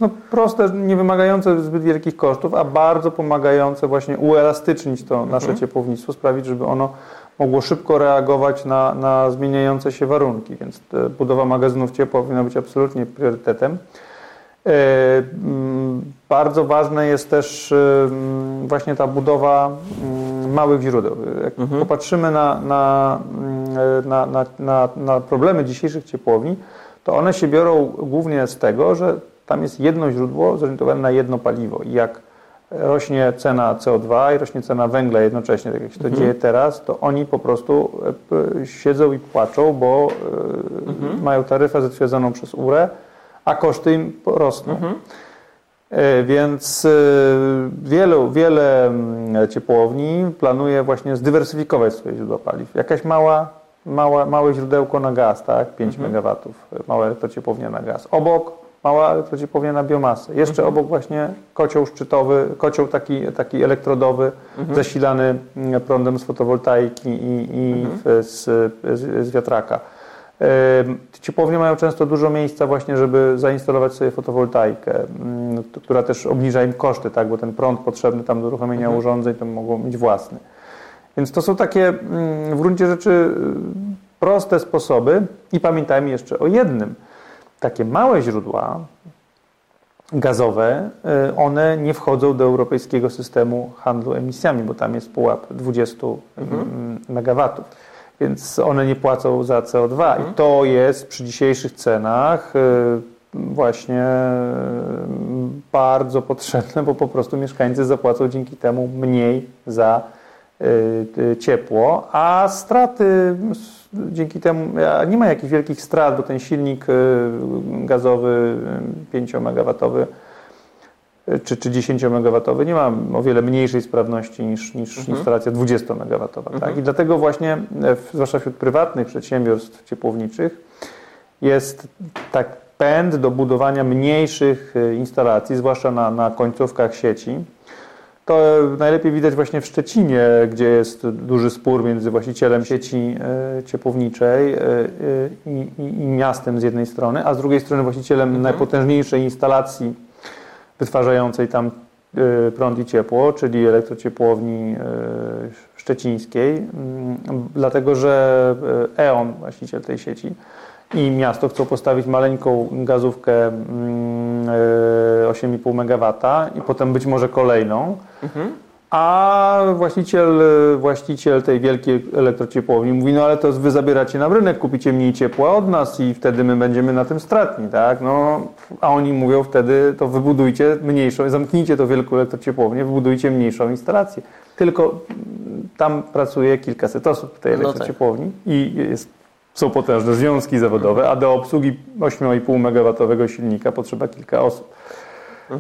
no, proste, nie wymagające zbyt wielkich kosztów, a bardzo pomagające właśnie uelastycznić to nasze ciepłownictwo, sprawić, żeby ono mogło szybko reagować na, na zmieniające się warunki. Więc budowa magazynów ciepła powinna być absolutnie priorytetem. E, mm, Bardzo ważne jest też e, mm, właśnie ta budowa mm, małych źródeł. Jak popatrzymy na, na, na, na, na, na problemy dzisiejszych ciepłowni, to one się biorą głównie z tego, że tam jest jedno źródło zorientowane na jedno paliwo. I jak rośnie cena CO2 i rośnie cena węgla jednocześnie, tak jak się to dzieje teraz, to oni po prostu e, siedzą i płaczą, bo e, mają taryfę zatwierdzoną przez URE, a koszty im rosną. E, Więc wielu, wiele mm, ciepłowni planuje właśnie zdywersyfikować swoje źródła paliw. Jakaś mała, mała, małe źródełko na gaz, tak? 5 MW, mała elektrociepłownia na gaz. Obok mała elektrociepłownia na biomasę. Jeszcze obok właśnie kocioł szczytowy, kocioł taki, taki elektrodowy, zasilany mm, prądem z fotowoltaiki i, i w- z, z, z wiatraka. Ciepłownie mają często dużo miejsca właśnie, żeby zainstalować sobie fotowoltaikę, mm, która też obniża im koszty, tak, bo ten prąd potrzebny tam do uruchomienia urządzeń to mogą mieć własny. Więc to są takie mm, w gruncie rzeczy y, proste sposoby i pamiętajmy jeszcze o jednym. Takie małe źródła gazowe, y, one nie wchodzą do europejskiego systemu handlu emisjami, bo tam jest pułap 20 mm, megawatów. Więc one nie płacą za CO2 i to jest przy dzisiejszych cenach y, właśnie y, bardzo potrzebne, bo po prostu mieszkańcy zapłacą dzięki temu mniej za ciepło, a straty dzięki temu, nie ma jakichś wielkich strat, bo ten silnik y, gazowy 5-megawatowy czy, czy 10 MW nie ma o wiele mniejszej sprawności niż, niż instalacja 20 MW. Tak? I dlatego właśnie, e, w- zwłaszcza wśród prywatnych przedsiębiorstw ciepłowniczych, jest tak pęd do budowania mniejszych instalacji, zwłaszcza na, na końcówkach sieci. To najlepiej widać właśnie w Szczecinie, gdzie jest duży spór między właścicielem sieci e, ciepłowniczej e, e, i, i, i miastem z jednej strony, a z drugiej strony właścicielem najpotężniejszej instalacji wytwarzającej tam prąd i ciepło, czyli elektrociepłowni szczecińskiej, mm, dlatego że E.ON, właściciel tej sieci, i miasto chcą postawić maleńką gazówkę mm, y, 8,5 MW i potem być może kolejną. A właściciel, właściciel tej wielkiej elektrociepłowni mówi, no ale to wy zabieracie nam rynek, kupicie mniej ciepła od nas i wtedy my będziemy na tym stratni, tak? No, a oni mówią wtedy, to wybudujcie mniejszą, zamknijcie to wielką elektrociepłownię, wybudujcie mniejszą instalację. Tylko mm, tam pracuje kilkaset osób w tej No tak. elektrociepłowni i jest, są potężne związki zawodowe, a do obsługi 8,5 MW silnika potrzeba kilka osób.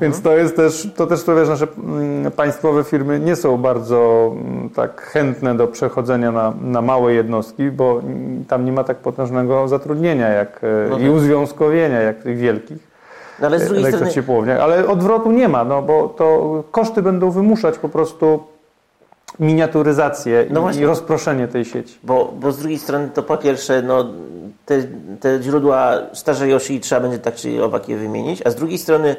Więc to jest też, to też sprawia, że nasze mm, państwowe firmy nie są bardzo mm, tak chętne do przechodzenia na, na małe jednostki, bo mm, tam nie ma tak potężnego zatrudnienia jak, e, No i tak. uzwiązkowienia jak tych wielkich No ale z drugiej strony. Ale odwrotu nie ma, no bo to koszty będą wymuszać po prostu miniaturyzację No i, właśnie. i rozproszenie tej sieci. bo, bo z drugiej strony to po pierwsze, no, te, te źródła starzeją się i trzeba będzie tak czy owak je wymienić, a z drugiej strony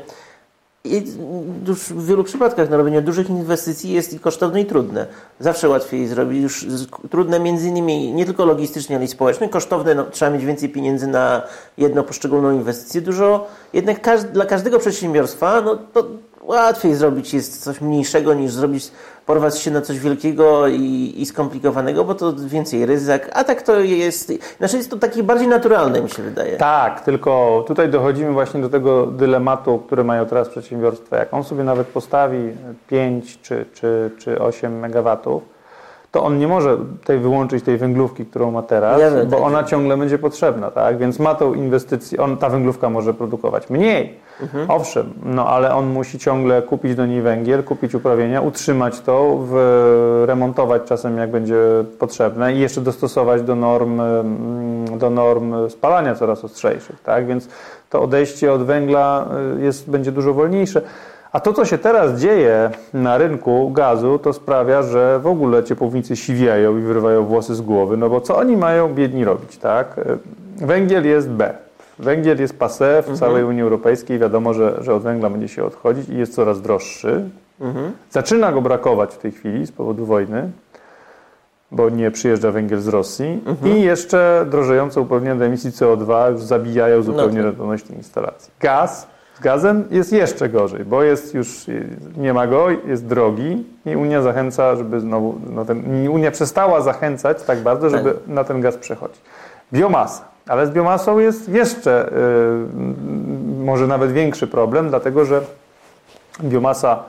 już w wielu przypadkach na robienie dużych inwestycji jest i kosztowne i trudne. Zawsze łatwiej zrobić, już trudne między innymi nie tylko logistycznie, ale i społecznie, kosztowne, no, trzeba mieć więcej pieniędzy na jedną poszczególną inwestycję. Dużo, jednak każ, dla każdego przedsiębiorstwa, no to łatwiej zrobić jest coś mniejszego niż zrobić, porwać się na coś wielkiego i, i skomplikowanego, bo to więcej ryzyk, a tak to jest, znaczy jest to takie bardziej naturalne mi się wydaje. Tak, tylko tutaj dochodzimy właśnie do tego dylematu, który mają teraz przedsiębiorstwa. Jak on sobie nawet postawi 5 czy, czy, czy 8 megawatów, to on nie może tej wyłączyć tej węglówki, którą ma teraz, bo tak. ona ciągle będzie potrzebna, tak? Więc ma tą inwestycję, on, ta węglówka może produkować mniej, Mhm. owszem, no ale on musi ciągle kupić do niej węgiel, kupić uprawnienia, utrzymać to, w, remontować czasem jak będzie potrzebne i jeszcze dostosować do norm, mm, do norm spalania coraz ostrzejszych, tak? Więc to odejście od węgla y, jest, będzie dużo wolniejsze. A to, co się teraz dzieje na rynku gazu, to sprawia, że w ogóle ciepłownicy siwiają i wyrywają włosy z głowy, no bo co oni mają biedni robić, tak? Węgiel jest B. Węgiel jest passé w całej Unii Europejskiej. Wiadomo, że, że od węgla będzie się odchodzić i jest coraz droższy. Zaczyna go brakować w tej chwili z powodu wojny, bo nie przyjeżdża węgiel z Rosji. I jeszcze drożejące uprawnienia do emisji CO2 już zabijają zupełnie tak. rentowność tej instalacji. Gaz z gazem jest jeszcze gorzej, bo jest już, nie ma go, jest drogi i Unia zachęca, żeby znowu, no ten, Unia przestała zachęcać tak bardzo, żeby Tak. na ten gaz przechodzić. Biomasa. Ale z biomasą jest jeszcze y, może nawet większy problem, dlatego że biomasa,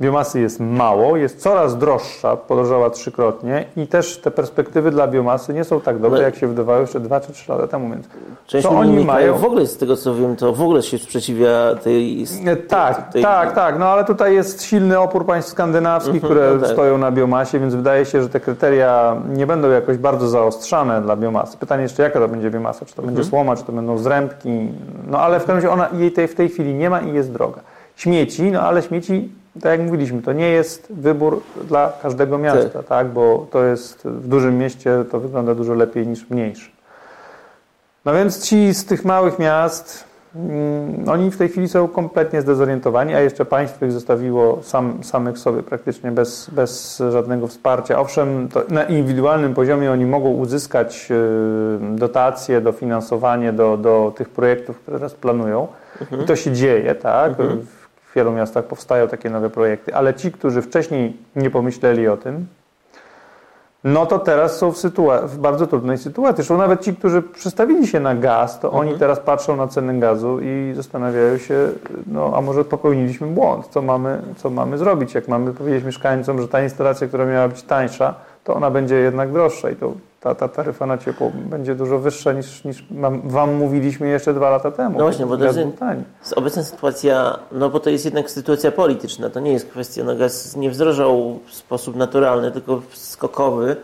biomasy jest mało, jest coraz droższa, podrożała trzykrotnie i też te perspektywy dla biomasy nie są tak dobre, Ale- jak się wydawało jeszcze 2 czy 3 lata temu. Więc Część co oni mają? w ogóle z tego co wiem, to w ogóle się sprzeciwia tej... Tak, tej- tak, tak. No ale tutaj jest silny opór państw skandynawskich, które no tak. stoją na biomasie, więc wydaje się, że te kryteria nie będą jakoś bardzo zaostrzane dla biomasy. Pytanie jeszcze, jaka to będzie biomasa? Czy to będzie słoma, czy to będą zrębki? No ale w każdym razie ona jej tej, w tej chwili nie ma i jest droga. Śmieci, no ale śmieci, tak jak mówiliśmy, to nie jest wybór dla każdego miasta, tak? Bo to jest w dużym mieście to wygląda dużo lepiej niż w mniejszym. No więc ci z tych małych miast, mm, oni w tej chwili są kompletnie zdezorientowani, a jeszcze państwo ich zostawiło sam, samych sobie praktycznie bez, bez żadnego wsparcia. Owszem, na indywidualnym poziomie oni mogą uzyskać y, dotacje, dofinansowanie do, do tych projektów, które teraz planują. I to się dzieje, tak? W wielu miastach powstają takie nowe projekty, ale ci, którzy wcześniej nie pomyśleli o tym, no to teraz są w, w bardzo trudnej sytuacji. Zresztą nawet ci, którzy przestawili się na gaz, to oni teraz patrzą na ceny gazu i zastanawiają się, no a może popełniliśmy błąd, co mamy, co mamy zrobić, jak mamy powiedzieć mieszkańcom, że ta instalacja, która miała być tańsza, to ona będzie jednak droższa i to ta, ta taryfa na ciepło będzie dużo wyższa niż, niż mam, wam mówiliśmy jeszcze dwa lata temu. No właśnie, bo to jest- obecna sytuacja, no bo to jest jednak sytuacja polityczna, to nie jest kwestia, no gaz nie wzrożał w sposób naturalny, tylko skokowy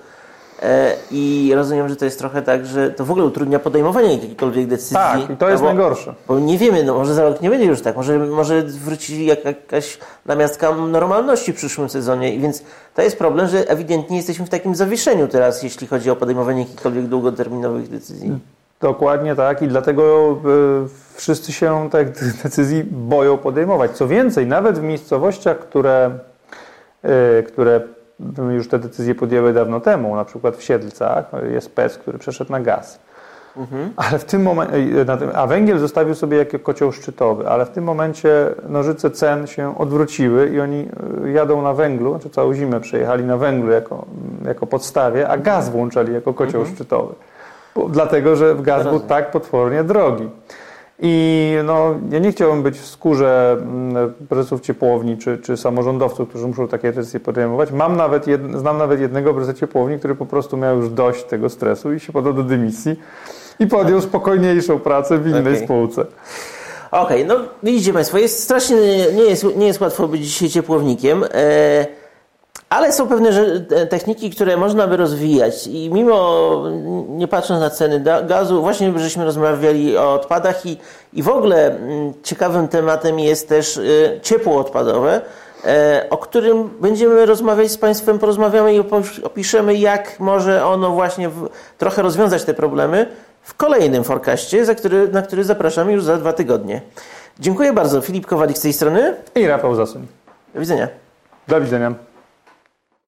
i rozumiem, że to jest trochę tak, że to w ogóle utrudnia podejmowanie jakiejkolwiek decyzji. Tak, i to jest bo, najgorsze. Bo nie wiemy, no może za rok nie będzie już tak, może, może wróci jak, jakaś namiastka normalności w przyszłym sezonie i więc to jest problem, że ewidentnie jesteśmy w takim zawieszeniu teraz, jeśli chodzi o podejmowanie jakichkolwiek długoterminowych decyzji. Dokładnie tak i dlatego y, wszyscy się tych decyzji boją podejmować. Co więcej, nawet w miejscowościach, które, y, które już te decyzje podjęły dawno temu, na przykład w Siedlcach jest PES, który przeszedł na gaz. Ale w tym momencie, a węgiel zostawił sobie jako kocioł szczytowy, ale w tym momencie nożyce cen się odwróciły i oni y, jadą na węglu, znaczy całą zimę przejechali na węglu jako, jako podstawie, a gaz włączali jako kocioł szczytowy. Bo, dlatego, że gaz był tak potwornie drogi. I no, ja nie chciałbym być w skórze mm, prezesów ciepłowni czy, czy samorządowców, którzy muszą takie decyzje podejmować. Mam nawet jed, znam nawet jednego prezesa ciepłowni, który po prostu miał już dość tego stresu i się podał do dymisji i podjął spokojniejszą pracę w innej Okej. spółce. Okej, no widzicie Państwo, jest strasznie, nie jest, nie jest łatwo być dzisiaj ciepłownikiem, e, ale są pewne techniki, które można by rozwijać i mimo, nie patrząc na ceny gazu, właśnie żeśmy rozmawiali o odpadach i, i w ogóle mm, ciekawym tematem jest też e, ciepło odpadowe, e, o którym będziemy rozmawiać z Państwem, porozmawiamy i opiszemy, jak może ono właśnie w, trochę rozwiązać te problemy w kolejnym forecaście, który, na który zapraszamy już za dwa tygodnie. Dziękuję bardzo. Filip Kowalik z tej strony. I Rafał Zasuń. Do widzenia. Do widzenia.